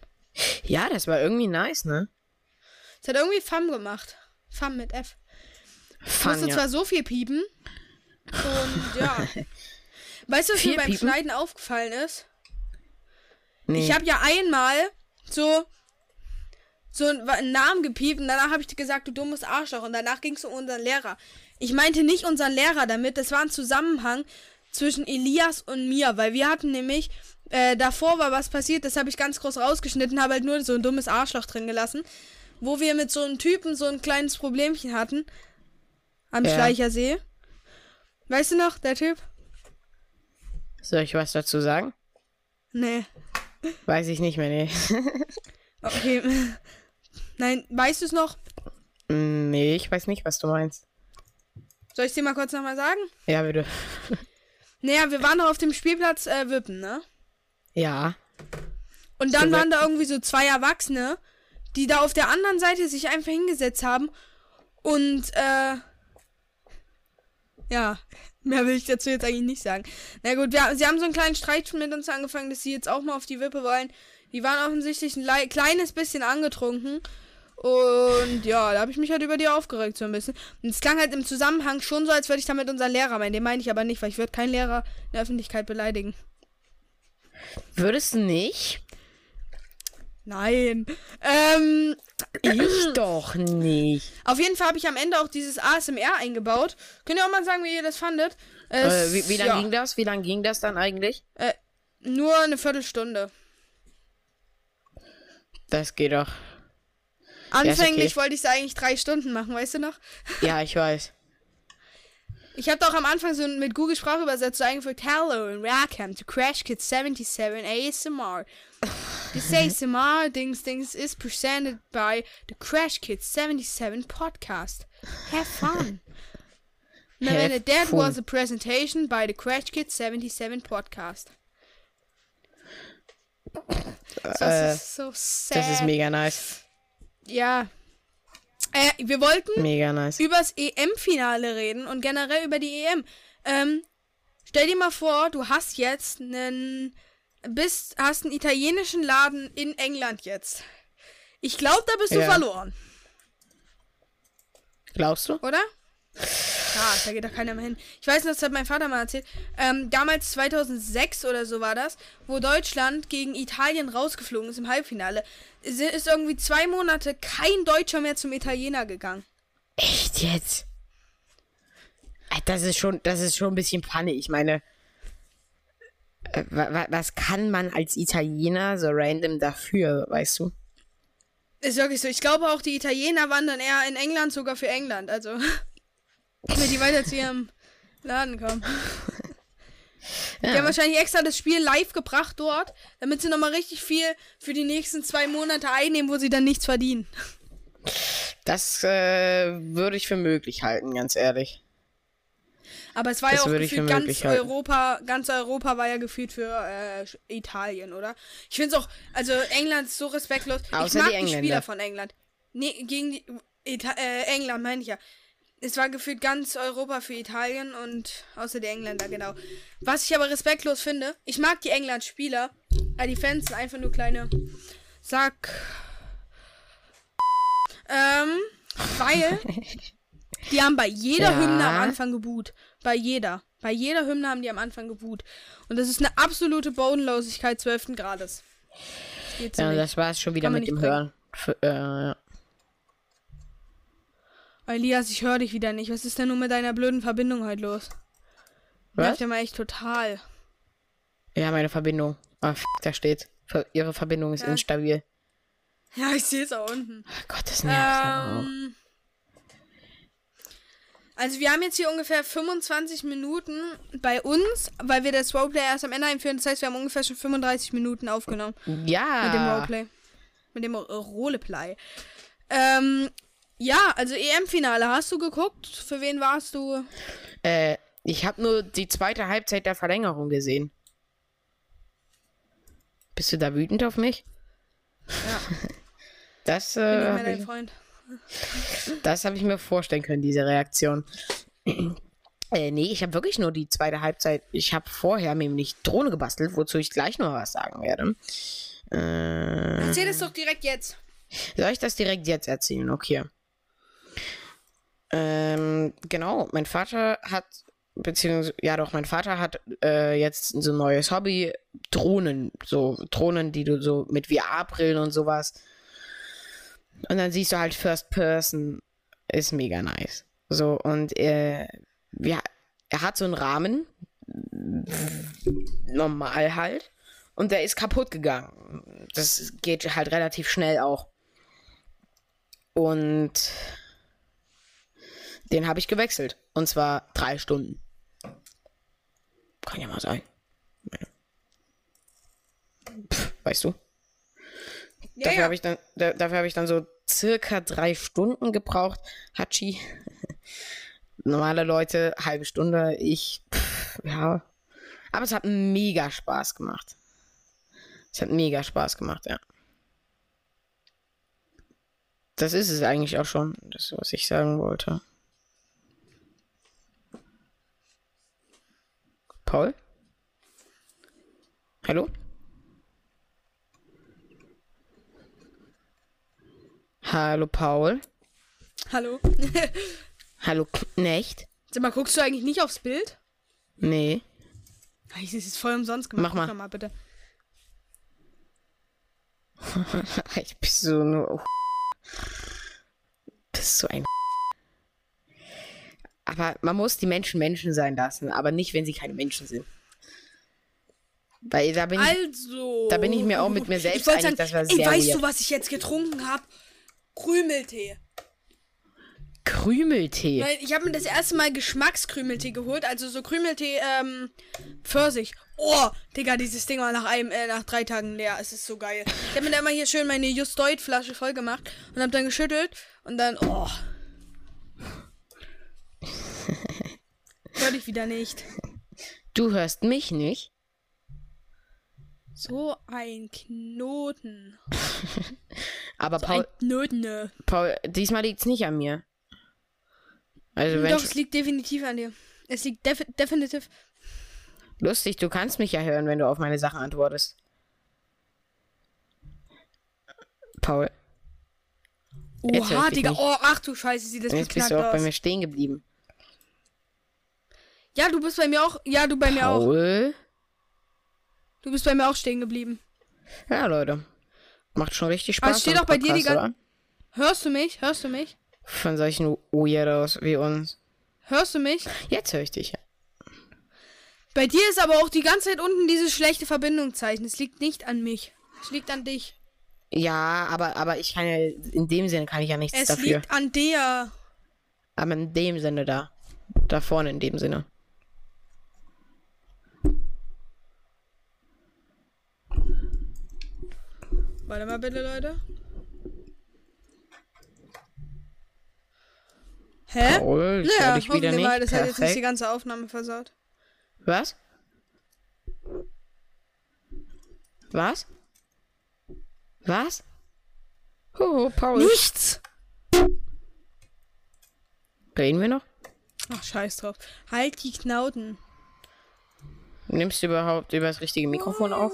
ja, das war irgendwie nice, ne? Das hat irgendwie FAM gemacht. FAM mit F. Ich musste zwar so viel piepen. Und ja. weißt du, was mir Viel beim piepen? Schneiden aufgefallen ist? nee. Ich habe ja einmal so so einen einen Namen gepiept und danach habe ich gesagt, du dummes Arschloch. Und danach ging es um unseren Lehrer. Ich meinte nicht unseren Lehrer damit, das war ein Zusammenhang zwischen Elias und mir, weil wir hatten nämlich, äh, davor war was passiert, das habe ich ganz groß rausgeschnitten, habe halt nur so ein dummes Arschloch drin gelassen, wo wir mit so einem Typen so ein kleines Problemchen hatten am Ja. Schleichersee. Weißt du noch, der Typ? Soll ich was dazu sagen? Nee. Weiß ich nicht mehr, nee. Okay. Nein, weißt du es noch? nee, ich weiß nicht, was du meinst. Soll ich dir mal kurz nochmal sagen? Ja, bitte. Naja, wir waren doch auf dem Spielplatz äh, Wippen, ne? Ja. Und dann So, waren da irgendwie so zwei Erwachsene, die da auf der anderen Seite sich einfach hingesetzt haben. Und, äh. Ja, mehr will ich dazu jetzt eigentlich nicht sagen. Na gut, wir, sie haben so einen kleinen Streit mit uns angefangen, dass sie jetzt auch mal auf die Wippe wollen. Die waren offensichtlich ein lei- kleines bisschen angetrunken. Und ja, da habe ich mich halt über die aufgeregt so ein bisschen. Und es klang halt im Zusammenhang schon so, als würde ich damit unseren Lehrer meinen. Den meine ich aber nicht, weil ich würde keinen Lehrer in der Öffentlichkeit beleidigen. Würdest du nicht? Nein. Ähm, Ich doch nicht. Auf jeden Fall habe ich am Ende auch dieses ASMR eingebaut. Könnt ihr auch mal sagen, wie ihr das fandet? Es, Äh, wie wie lange ja, ging das? Wie lange ging das dann eigentlich? Nur eine Viertelstunde. Das geht doch. Anfänglich okay. wollte ich es eigentlich drei Stunden machen, weißt du noch? Ja, ich weiß. Ich habe doch am Anfang so mit Google Sprachübersetzer eingefügt, Hello and welcome to Crash Kids 77 ASMR. This ASMR Dings Dings is presented by the Crash Kids 77 podcast. Have fun. Then Have that fun. was a presentation by the Crash Kids 77 podcast. Äh, ist so sad. Das ist mega nice. ja. Äh, wir wollten Mega nice. übers EM-Finale reden und generell über die EM. Ähm, stell dir mal vor, du hast jetzt einen bist hast einen italienischen Laden in England jetzt. Ich glaube, da bist du Ja. verloren, Glaubst du? oder? Ja, da geht doch keiner mehr hin. Ich weiß noch, das hat mein Vater mal erzählt. Ähm, damals 2006 oder so war das, wo Deutschland gegen Italien rausgeflogen ist im Halbfinale. Ist ist irgendwie zwei Monate kein Deutscher mehr zum Italiener gegangen. Echt jetzt? Das ist schon, das ist schon ein bisschen Panne. Ich meine, äh, wa- wa- was kann man als Italiener so random dafür, weißt du? Ist wirklich so. Ich glaube auch, die Italiener waren dann eher in England sogar für England. Also, wenn die weiter zu ihrem Laden kommen. Die haben wahrscheinlich extra das Spiel live gebracht dort, damit sie nochmal richtig viel für die nächsten zwei Monate einnehmen, wo sie dann nichts verdienen. Das äh, würde ich für möglich halten, ganz ehrlich. Aber es war Das ja auch ich gefühlt für ganz halten. Europa, ganz Europa war ja gefühlt für äh, Italien, oder? Ich finde es auch, also England ist so respektlos. ich Außer mag die die. Spieler von England. Nee, gegen die Ita äh, England meine ich ja. Es war gefühlt ganz Europa für Italien und außer die Engländer, genau. Was ich aber respektlos finde, ich mag die England-Spieler, aber die Fans sind einfach nur kleine Sack. Ähm, weil die haben bei jeder Ja. Hymne am Anfang geboot. Bei jeder. Bei jeder Hymne haben die am Anfang geboot. Und das ist eine absolute Bodenlosigkeit 12. Grades. Das Ja, nicht. das war es schon wieder mit dem bringen. Hören. Für, äh, ja. Elias, ich höre dich wieder nicht. Was ist denn nun mit deiner blöden Verbindung heute los? Was? Nervt ja mal echt total. ja, meine Verbindung. Ah, f da steht. Ihre Verbindung ist Ja. instabil. Ja, ich sehe es da unten. Oh Gott, das nervt. auch. Ähm, also wir haben jetzt hier ungefähr 25 Minuten bei uns, weil wir das Roleplay erst am Ende einführen. Das heißt, wir haben ungefähr schon 35 Minuten aufgenommen. Ja. Mit dem Roleplay. Mit dem äh, Roleplay. Ähm, ja, also EM-Finale. Hast du geguckt? Für wen warst du? Äh, ich habe nur die zweite Halbzeit der Verlängerung gesehen. Bist du da wütend auf mich? Ja. Das, Bin äh, dein ich, Freund. das habe ich mir vorstellen können, diese Reaktion. äh, nee, ich habe wirklich nur die zweite Halbzeit. Ich habe vorher nämlich Drohne gebastelt, wozu ich gleich noch was sagen werde. Äh, Erzähl es doch direkt jetzt. Soll ich das direkt jetzt erzählen? Okay. Ähm, genau, mein Vater hat, beziehungsweise, ja doch, mein Vater hat äh, jetzt so ein neues Hobby, Drohnen, so Drohnen, die du so mit VR-Brillen und sowas. Und dann siehst du halt First Person, ist mega nice. So, und äh, ja, er hat so einen Rahmen, normal halt, und der ist kaputt gegangen. Das geht halt relativ schnell auch. Und den habe ich gewechselt. Und zwar drei Stunden. Kann ja mal sein. Pff, weißt du? Ja, dafür ja. habe ich dann, da, dafür habe ich dann so circa drei Stunden gebraucht. Hachi. Normale Leute, halbe Stunde. Ich, pff, ja. Aber es hat mega Spaß gemacht. Es hat mega Spaß gemacht, ja. Das ist es eigentlich auch schon, das, was ich sagen wollte. Paul? Hallo? Hallo, Paul? Hallo? Hallo, Knecht? Sag mal, guckst du eigentlich nicht aufs Bild? Nee. Ich ist voll umsonst gemacht. Mach mal. Doch mal bitte. Ich bin so nur. Bist so ein. Aber man muss die Menschen Menschen sein lassen, aber nicht, wenn sie keine Menschen sind. Weil da bin ich. Also. Da bin ich mir auch mit mir selbst ich einig, das war ey, sehr weißt weird. du, was ich jetzt getrunken habe? Krümeltee. Krümeltee. Weil ich habe mir das erste Mal Geschmackskrümeltee geholt, also so Krümeltee, ähm, Pfirsich. Oh, Digga, dieses Ding war nach einem, äh, nach drei Tagen leer. Es ist so geil. Ich habe mir da immer hier schön meine Just Deut Flasche voll gemacht und habe dann geschüttelt und dann, oh. Hör dich wieder nicht. Du hörst mich nicht? So ein Knoten. Aber So Paul, Nötne. Paul, diesmal liegt's nicht an mir. Also wenn Doch, es liegt definitiv an dir. Es liegt defi definitiv. lustig, du kannst mich ja hören, wenn du auf meine Sachen antwortest. Paul, Oha, Digga. Oh, ach du Scheiße, sieht das jetzt bist du auch bei aus. mir stehen geblieben. Ja, du bist bei mir auch. Ja, du bei mir auch. Paul? Du bist bei mir auch stehen geblieben. Ja, Leute. Macht schon richtig Spaß. Es steht auch bei dir die Podcast, gan- Hörst du mich? Hörst du mich? Von solchen Weirdos wie uns. Hörst du mich? Jetzt höre ich dich. Bei dir ist aber auch die ganze Zeit unten dieses schlechte Verbindungszeichen. Es liegt nicht an mich. Es liegt an dich. Ja, aber, aber ich kann ja, in dem Sinne kann ich ja nichts Es dafür. liegt an dir. Aber in dem Sinne da. Da vorne in dem Sinne. Warte mal bitte, Leute. Hä? Paul, ich Ja, dich wieder nicht. mal, das hat jetzt nicht die Perfekt. ganze Aufnahme versaut. Was? Was? Was? Oh, Paul. Nichts! Reden wir noch? Ach, scheiß drauf. Halt die Knauten. Nimmst du überhaupt über das richtige Mikrofon auf?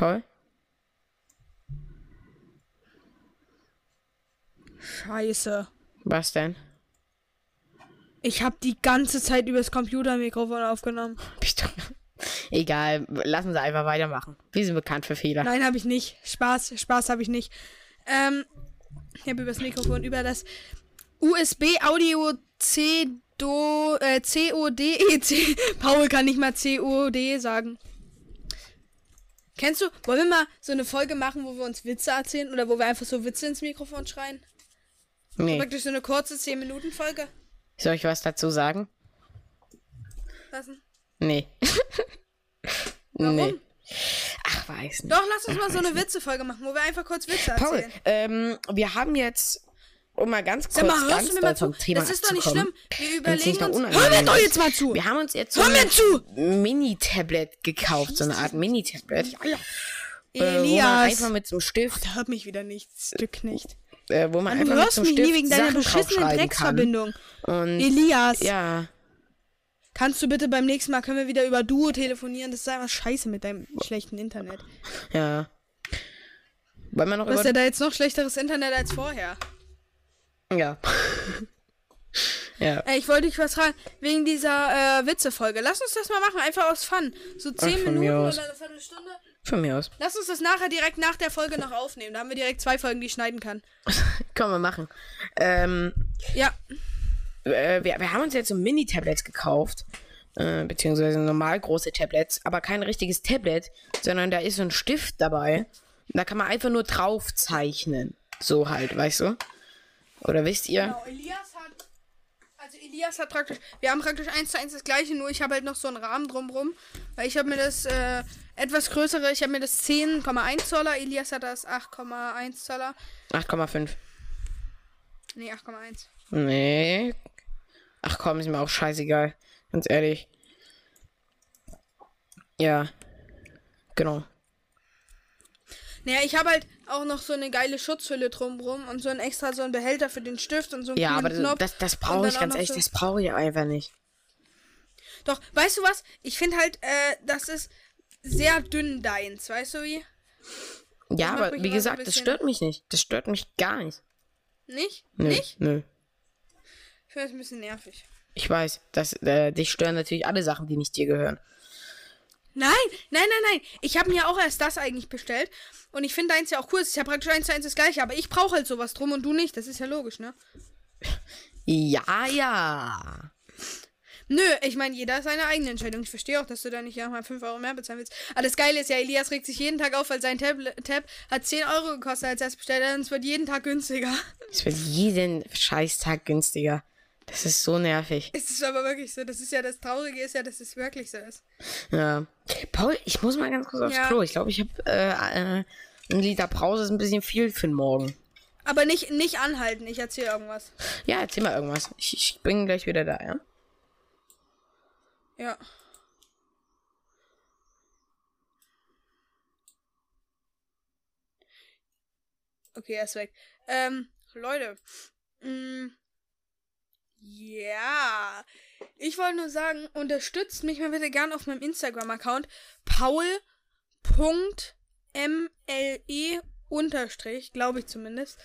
Paul? Scheiße. Was denn? Ich habe die ganze Zeit übers Computermikrofon aufgenommen. Egal, lassen Sie einfach weitermachen. Wir sind bekannt für Fehler. Nein, habe ich nicht. Spaß, Spaß habe ich nicht. Ähm, ich habe übers Mikrofon über das USB Audio C Do äh, COD EC. Paul kann nicht mal COD sagen. Kennst du? Wollen wir mal so eine Folge machen, wo wir uns Witze erzählen oder wo wir einfach so Witze ins Mikrofon schreien? Nee. Praktisch so eine kurze 10 Minuten Folge. Soll ich was dazu sagen? Lassen. Nee. Warum? Nee. Ach, weiß nicht. Doch, lass uns mal so eine Witze-Folge machen, wo wir einfach kurz Witze Paul, erzählen. ähm, wir haben jetzt, um mal ganz kurz Sag mal, hörst ganz du mir doll mal zu? vom Thema Das ist doch nicht schlimm. Wir überlegen uns. Hör mir doch ist. jetzt mal zu. Wir haben uns jetzt so ein! Mini-Tablet gekauft, so eine Art Mini-Tablet. Äh, man Elias. einfach mit so einem Stift, Da hört mich wieder nicht. Stück nicht. äh, wo man Du einfach mit hörst so einem mich nie Stift wegen deiner Sachen beschissenen. Drecksverbindung. Und Elias, ja, kannst du bitte beim nächsten Mal können wir wieder über Duo telefonieren? Das ist einfach scheiße mit deinem schlechten Internet. ja. Wollen wir noch Du hast über... ja da jetzt noch schlechteres Internet als vorher. Ja. ja. Äh, ich wollte dich was fragen, wegen dieser äh, Witze-Folge. Lass uns das mal machen, einfach aus Fun. So 10 von Minuten oder eine Viertelstunde. Von mir aus. Lass uns das nachher direkt nach der Folge noch aufnehmen. Da haben wir direkt zwei Folgen, die ich schneiden kann. Können wir machen. Ähm, Ja, äh, wir, wir haben uns jetzt so Mini-Tablets gekauft. Äh, beziehungsweise normal große Tablets, aber kein richtiges Tablet, sondern da ist so ein Stift dabei. Da kann man einfach nur drauf zeichnen. So halt, weißt du? Oder wisst ihr? Genau, Elias hat. Also Elias hat praktisch. Wir haben praktisch eins zu eins das gleiche, nur ich habe halt noch so einen Rahmen drumrum. Weil ich habe mir das äh, etwas größere, ich habe mir das 10,1 Zoller, Elias hat das 8,1 Zoller. 8,5. Nee, 8,1. Nee. Ach komm, ist mir auch scheißegal. Ganz ehrlich. Ja. Genau. Naja, ich habe halt auch noch so eine geile Schutzhülle drumrum und so ein extra so ein Behälter für den Stift und so einen Ja, aber Knopf. das, das brauche ich ganz ehrlich, so- das brauche ich einfach nicht. Doch, weißt du was? Ich finde halt, äh, das ist sehr dünn deins, weißt du wie? Ja, aber wie gesagt, das stört mich nicht. Das stört mich gar nicht. Nicht? Nö, Nicht? Nö. Ich finde das ein bisschen nervig. Ich weiß, dass äh, dich stören natürlich alle Sachen, die nicht dir gehören. Nein, nein, nein, nein. Ich habe mir auch erst das eigentlich bestellt. Und ich finde deins ja auch cool. Es ist ja praktisch eins zu eins das gleiche. Aber ich brauche halt sowas drum und du nicht. Das ist ja logisch, ne? Ja, ja. Nö, ich meine, jeder hat seine eigene Entscheidung. Ich verstehe auch, dass du da nicht mal 5 Euro mehr bezahlen willst. Aber das Geile ist ja, Elias regt sich jeden Tag auf, weil sein Tab, Tab hat 10 Euro gekostet, als er es bestellt hat. Und es wird jeden Tag günstiger. Es wird jeden Scheißtag günstiger. Das ist so nervig. Es ist aber wirklich so. Das ist ja das Traurige, ist ja, dass es wirklich so ist. Ja. Paul, ich muss mal ganz kurz aufs ja. Klo. Ich glaube, ich habe äh, äh, ein Liter Brause ist ein bisschen viel für den Morgen. Aber nicht, nicht anhalten. Ich erzähle irgendwas. Ja, erzähl mal irgendwas. Ich, ich bin gleich wieder da, ja? Ja. Okay, er ist weg. Ähm, Leute. Mh, ja. Ich wollte nur sagen, unterstützt mich mal bitte gern auf meinem Instagram-Account. Paul.mle unterstrich, glaube ich zumindest,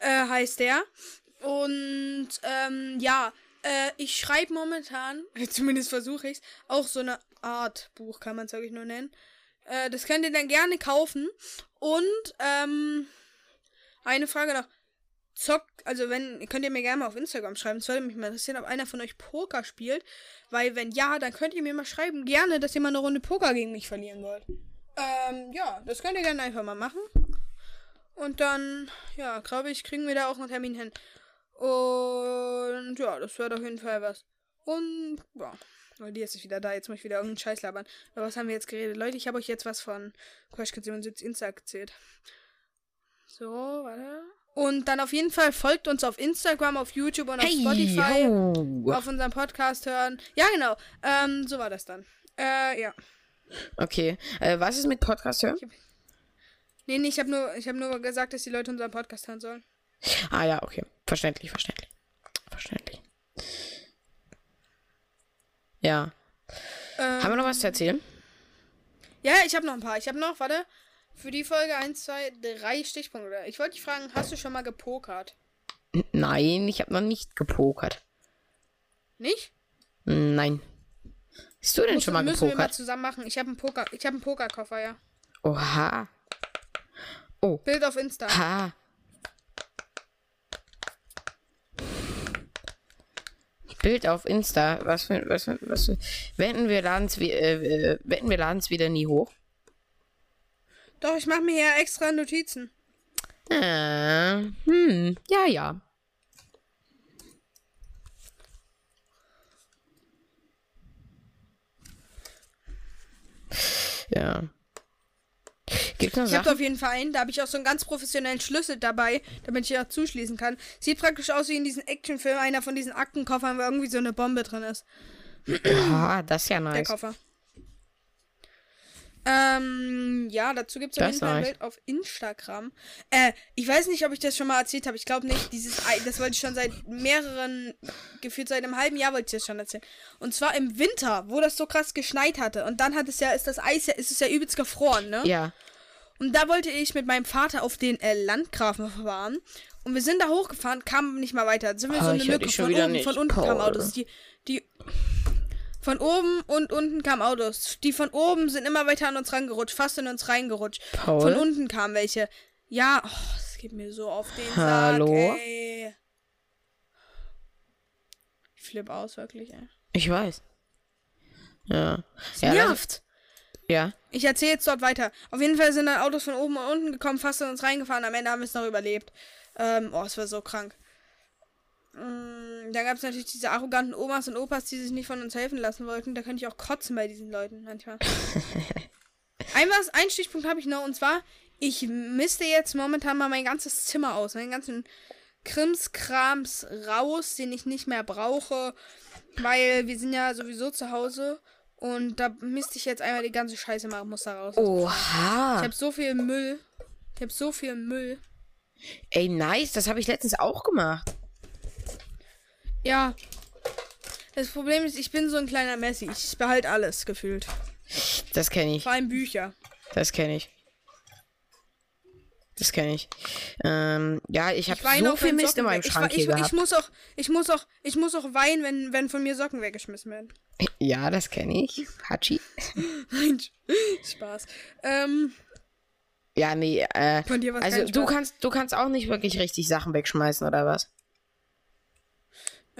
äh, heißt der. Und ähm, ja, äh, ich schreibe momentan, zumindest versuche ich es, auch so eine Art Buch, kann man es wirklich nur nennen. Äh, das könnt ihr dann gerne kaufen. Und ähm, eine Frage noch. Zock, also wenn, könnt ihr mir gerne mal auf Instagram schreiben. Es würde mich mal interessieren, ob einer von euch Poker spielt. Weil wenn ja, dann könnt ihr mir mal schreiben, gerne, dass ihr mal eine Runde Poker gegen mich verlieren wollt. Ähm, ja, das könnt ihr gerne einfach mal machen. Und dann, ja, glaube ich, kriegen wir da auch einen Termin hin. Und ja, das wird auf jeden Fall was. Und ja, weil die jetzt ist wieder da. Jetzt muss ich wieder irgendeinen Scheiß labern. Aber was haben wir jetzt geredet? Leute, ich habe euch jetzt was von Crash 77 Insta erzählt. So, warte. Und dann auf jeden Fall folgt uns auf Instagram, auf YouTube und auf Spotify. ho. Auf unserem Podcast hören. Ja, genau. Ähm, so war das dann. Äh, ja. Okay. Äh, was ist mit Podcast hören? Nee, nee, ich habe nur, ich hab nur gesagt, dass die Leute unseren Podcast hören sollen. Ah ja, okay. Verständlich, verständlich. Verständlich. Ja. Ähm, Haben wir noch was zu erzählen? Ja, ich habe noch ein paar. Ich habe noch, warte, für die Folge 1, 2, 3 Stichpunkte. Ich wollte dich fragen, hast du schon mal gepokert? Nein, ich habe noch nicht gepokert. Nicht? Nein. Hast du denn Musst- schon mal müssen wir mal gepokert? zusammen machen. Ich habe einen Poker, ich habe einen Pokerkoffer, ja. Oha. Oh. Bild auf Insta. Ha. Bild auf Insta. Was für, was für, was für. Wetten wir laden es äh, äh, wir laden es wieder nie hoch. Doch, ich mache mir hier extra Notizen. Äh, hm, ja, ja. Ja. Gibt noch Ich habe auf jeden Fall einen, da habe ich auch so einen ganz professionellen Schlüssel dabei, damit ich auch zuschließen kann. Sieht praktisch aus wie in diesen Actionfilmen, einer von diesen Aktenkoffern, wo irgendwie so eine Bombe drin ist. Ah, das ist ja Der nice. Koffer. Ähm, ja, dazu gibt es auf jeden Fall ein. Bild auf Instagram. Äh, ich weiß nicht, ob ich das schon mal erzählt habe. Ich glaube nicht. Dieses Ei, das wollte ich schon seit mehreren, gefühlt seit einem halben Jahr wollte ich das schon erzählen. Und zwar im Winter, wo das so krass geschneit hatte. Und dann hat es ja, ist das Eis ja, ist es ja übelst gefroren, ne? Ja. Und da wollte ich mit meinem Vater auf den äh, Landgrafen fahren. Und wir sind da hochgefahren, kamen nicht mal weiter. Dann sind wir Ah, so eine ich hör Lücke von nicht, von unten kamen. Autos. Die, die von oben und unten kamen Autos. Die von oben sind immer weiter an uns rangerutscht, fast in uns reingerutscht. Paul? Von unten kamen welche. Ja, oh, das geht mir so auf den Hallo? Sack, ey. Ich flipp aus, wirklich, ey. Ich weiß. Ja. Ja, nervt. ja. Ich erzähle jetzt dort weiter. Auf jeden Fall sind dann Autos von oben und unten gekommen, fast in uns reingefahren. Am Ende haben wir es noch überlebt. Ähm, oh, es war so krank. Mm, Da gab es natürlich diese arroganten Omas und Opas, die sich nicht von uns helfen lassen wollten. Da könnte ich auch kotzen bei diesen Leuten manchmal. ein, was, ein Stichpunkt habe ich noch und zwar, ich misste jetzt momentan mal mein ganzes Zimmer aus. Meinen ganzen Krimskrams raus, den ich nicht mehr brauche. Weil wir sind ja sowieso zu Hause. Und da misste ich jetzt einmal die ganze Scheiße mal, muss da raus. Ich Oha. habe so viel Müll. Ich habe so viel Müll. Ey, nice. Das habe ich letztens auch gemacht. Ja. Das Problem ist, ich bin so ein kleiner Messi. Ich behalte alles gefühlt. Das kenne ich. Vor allem Bücher. Das kenne ich. Das kenne ich. Ähm, ja, ich habe so auch, viel Mist Socken in meinem Schrank ich, hier ich, ich muss auch, ich muss auch, ich muss auch weinen, wenn, wenn von mir Socken weggeschmissen werden. Ja, das kenne ich. Hachi. Nein, Spaß. Ähm, Ja, nee, äh, Von dir war's also du kannst, du kannst auch nicht wirklich richtig Sachen wegschmeißen, oder was?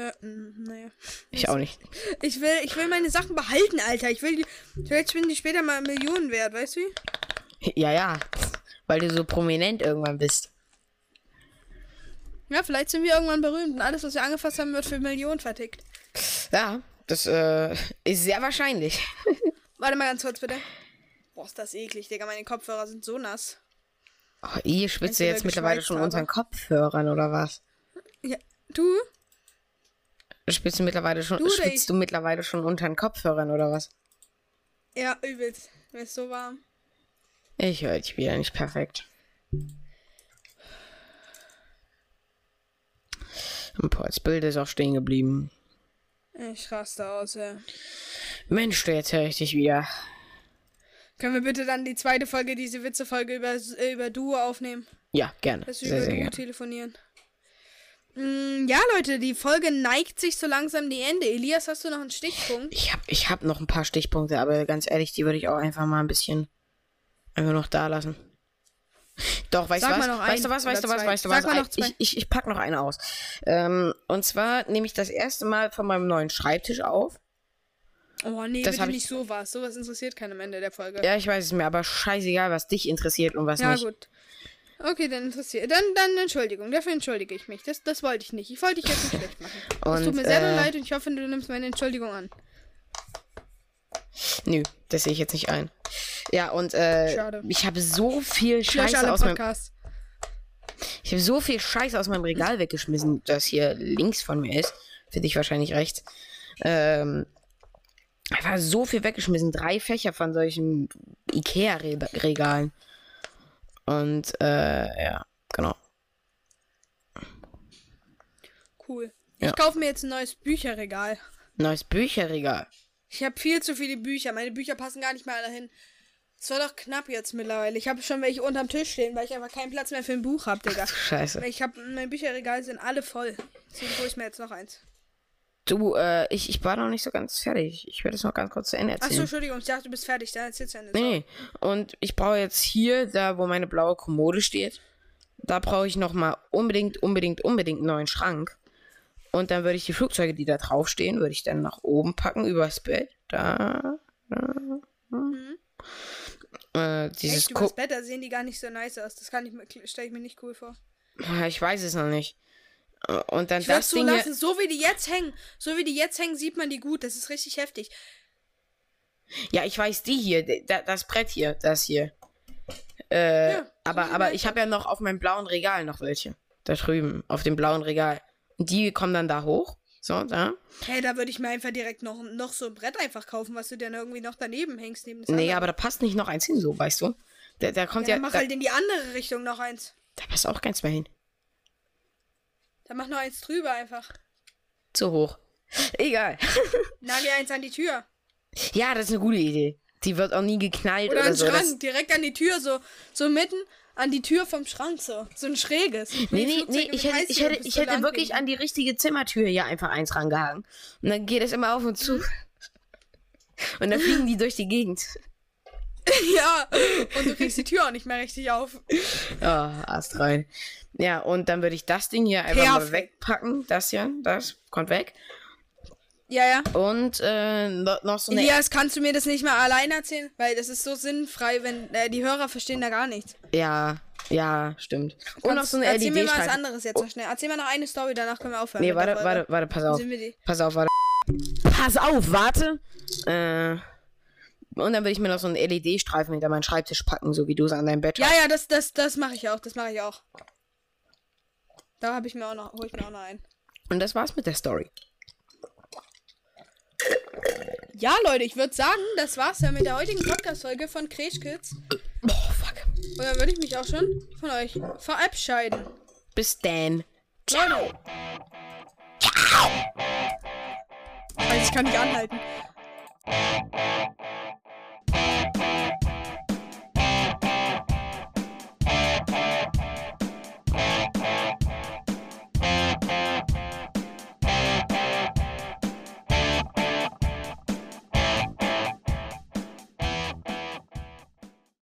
Äh, naja. Ich auch nicht. Ich will, ich will meine Sachen behalten, Alter. Ich will die, vielleicht bin die später mal Millionen wert, weißt du? Ja, ja. Weil du so prominent irgendwann bist. Ja, vielleicht sind wir irgendwann berühmt und alles, was wir angefasst haben, wird für Millionen vertickt. Ja, das äh, ist sehr wahrscheinlich. Warte mal ganz kurz, bitte. Boah, ist das eklig, Digga. Meine Kopfhörer sind so nass. Oh, ich jetzt wieder mittlerweile schon den Kopfhörern, oder was? Ja, du? Du spielst du mittlerweile schon, du, spielst du mittlerweile schon unter den Kopfhörern oder was? Ja, übelst. Mir ist so warm. Ich höre dich wieder nicht perfekt. Boah, das Bild ist auch stehen geblieben. Ich raste aus, ja. Mensch, jetzt höre ich dich wieder. Können wir bitte dann die zweite Folge, diese Witze-Folge über, äh, über Duo aufnehmen? Ja, gerne. Dass wir sehr, über sehr Duo gerne. telefonieren. Mm, ja, Leute, die Folge neigt sich so langsam die Ende. Elias, hast du noch einen Stichpunkt? Ich hab, ich hab noch ein paar Stichpunkte, aber ganz ehrlich, die würde ich auch einfach mal ein bisschen einfach noch da lassen. Doch, weißt du was? weißt du was? Weißt du was? Weißt du Sag was? mal noch Ein- zwei. Ich, ich, ich pack noch eine aus. Ähm, und zwar nehme ich das erste Mal von meinem neuen Schreibtisch auf. Oh nee, Das bitte hab ich- nicht sowas. Sowas interessiert keinen am Ende der Folge. Ja, ich weiß es mir, aber scheißegal, was dich interessiert und was Ja, nicht. gut. Okay, dann interessiert. Dann, dann Entschuldigung. Dafür entschuldige ich mich. Das, das wollte ich nicht. Ich wollte dich jetzt nicht schlecht machen. Es Und, tut mir sehr äh, leid und ich hoffe, du nimmst meine Entschuldigung an. Nö, das sehe ich jetzt nicht ein. Ja, und äh, Schade. ich habe so viel Scheiße aus meinem. Ich habe so viel Scheiße aus meinem Regal weggeschmissen, das hier links von mir ist. Für dich wahrscheinlich rechts. Ähm, einfach so viel weggeschmissen. Drei Fächer von solchen Ikea-Regalen. Und, äh, ja, genau. Cool. Ja. Ich kaufe mir jetzt ein neues Bücherregal. Neues Bücherregal. Ich habe viel zu viele Bücher. Meine Bücher passen gar nicht mehr alle hin. Es war doch knapp jetzt mittlerweile. Ich habe schon welche unterm Tisch stehen, weil ich einfach keinen Platz mehr für ein Buch habe, Digga. Scheiße. Ich habe mein Bücherregal sind alle voll. Deswegen hole ich mir jetzt noch eins. Du, äh, ich, ich war noch nicht so ganz fertig. Ich werde es noch ganz kurz zu Ende Achso, erzählen. Entschuldigung, ich dachte, du bist fertig. Dann erzählst du eine. Nee, nee. Und ich brauche jetzt hier, da wo meine blaue Kommode steht, da brauche ich nochmal unbedingt, unbedingt, unbedingt einen neuen Schrank. Und dann würde ich die Flugzeuge, die da draufstehen, würde ich dann nach oben packen, übers Bett. Da. da äh, dieses Echt, übers Bett, da sehen die gar nicht so nice aus. Das kann ich mir, stelle ich mir nicht cool vor. Ich weiß es noch nicht. Äh, Und dann Ich das Ding zulassen, hier. so wie die jetzt hängen. So wie die jetzt hängen, sieht man die gut. Das ist richtig heftig. Ja, ich weiß die hier, das Brett hier, das hier. Äh, Ja, aber, so aber ich habe ja noch auf meinem blauen Regal noch welche. Da drüben, auf dem blauen Regal. Und die kommen dann da hoch. So, da. Hey, da würde ich mir einfach direkt noch, noch so ein Brett einfach kaufen, was du dann irgendwie noch daneben hängst. Neben das Nee, andere. aber da passt nicht noch eins hin, so, weißt du? Da, da kommt Ja, ja. mach da, halt in die andere Richtung noch eins. da passt auch keins mehr hin. Dann mach noch eins drüber einfach. Zu hoch. Egal. Nagel eins an die Tür. ja, das ist eine gute Idee. Die wird auch nie geknallt Oder oder, so. Schrank, Das, direkt an die Tür, so, so mitten an die Tür vom Schrank, so. So ein schräges. nee, nee, nee, ich hätte, ich hätte, ich hätte wirklich an die richtige Zimmertür hier einfach eins rangehangen. Und dann geht es immer auf und zu. Mhm. Und dann fliegen die durch die Gegend. Ja, und du kriegst die Tür auch nicht mehr richtig auf. Ja, Ast rein. Ja, und dann würde ich das Ding hier einfach mal Perfekt. wegpacken. Das hier, das kommt weg. Ja, ja. Und äh, noch, so eine. Elias, kannst du mir das nicht mal allein erzählen? Weil das ist so sinnfrei, wenn äh, die Hörer verstehen da gar nichts. Ja, ja, stimmt. Und noch Kannst- so eine Erzähl mir mal was anderes jetzt noch schnell. Erzähl mal noch eine Story, danach können wir aufhören. Nee, warte, warte, warte, pass auf. Pass auf, warte. Pass auf, warte. Äh, und dann würde ich mir noch so einen LED-Streifen hinter meinen Schreibtisch packen, so wie du es an deinem Bett Ja, hast. ja, das, das, das mache ich auch. Das mache ich auch. Da habe ich mir auch noch, hol ich mir auch noch ein. Und das war's mit der Story. Ja, Leute, ich würde sagen, das war's ja mit der heutigen Podcast-Folge von Crash Kids. Oh, fuck. Und dann würde ich mich auch schon von euch verabscheiden. Bis dann. Leute. Ciao. Also ich kann nicht anhalten.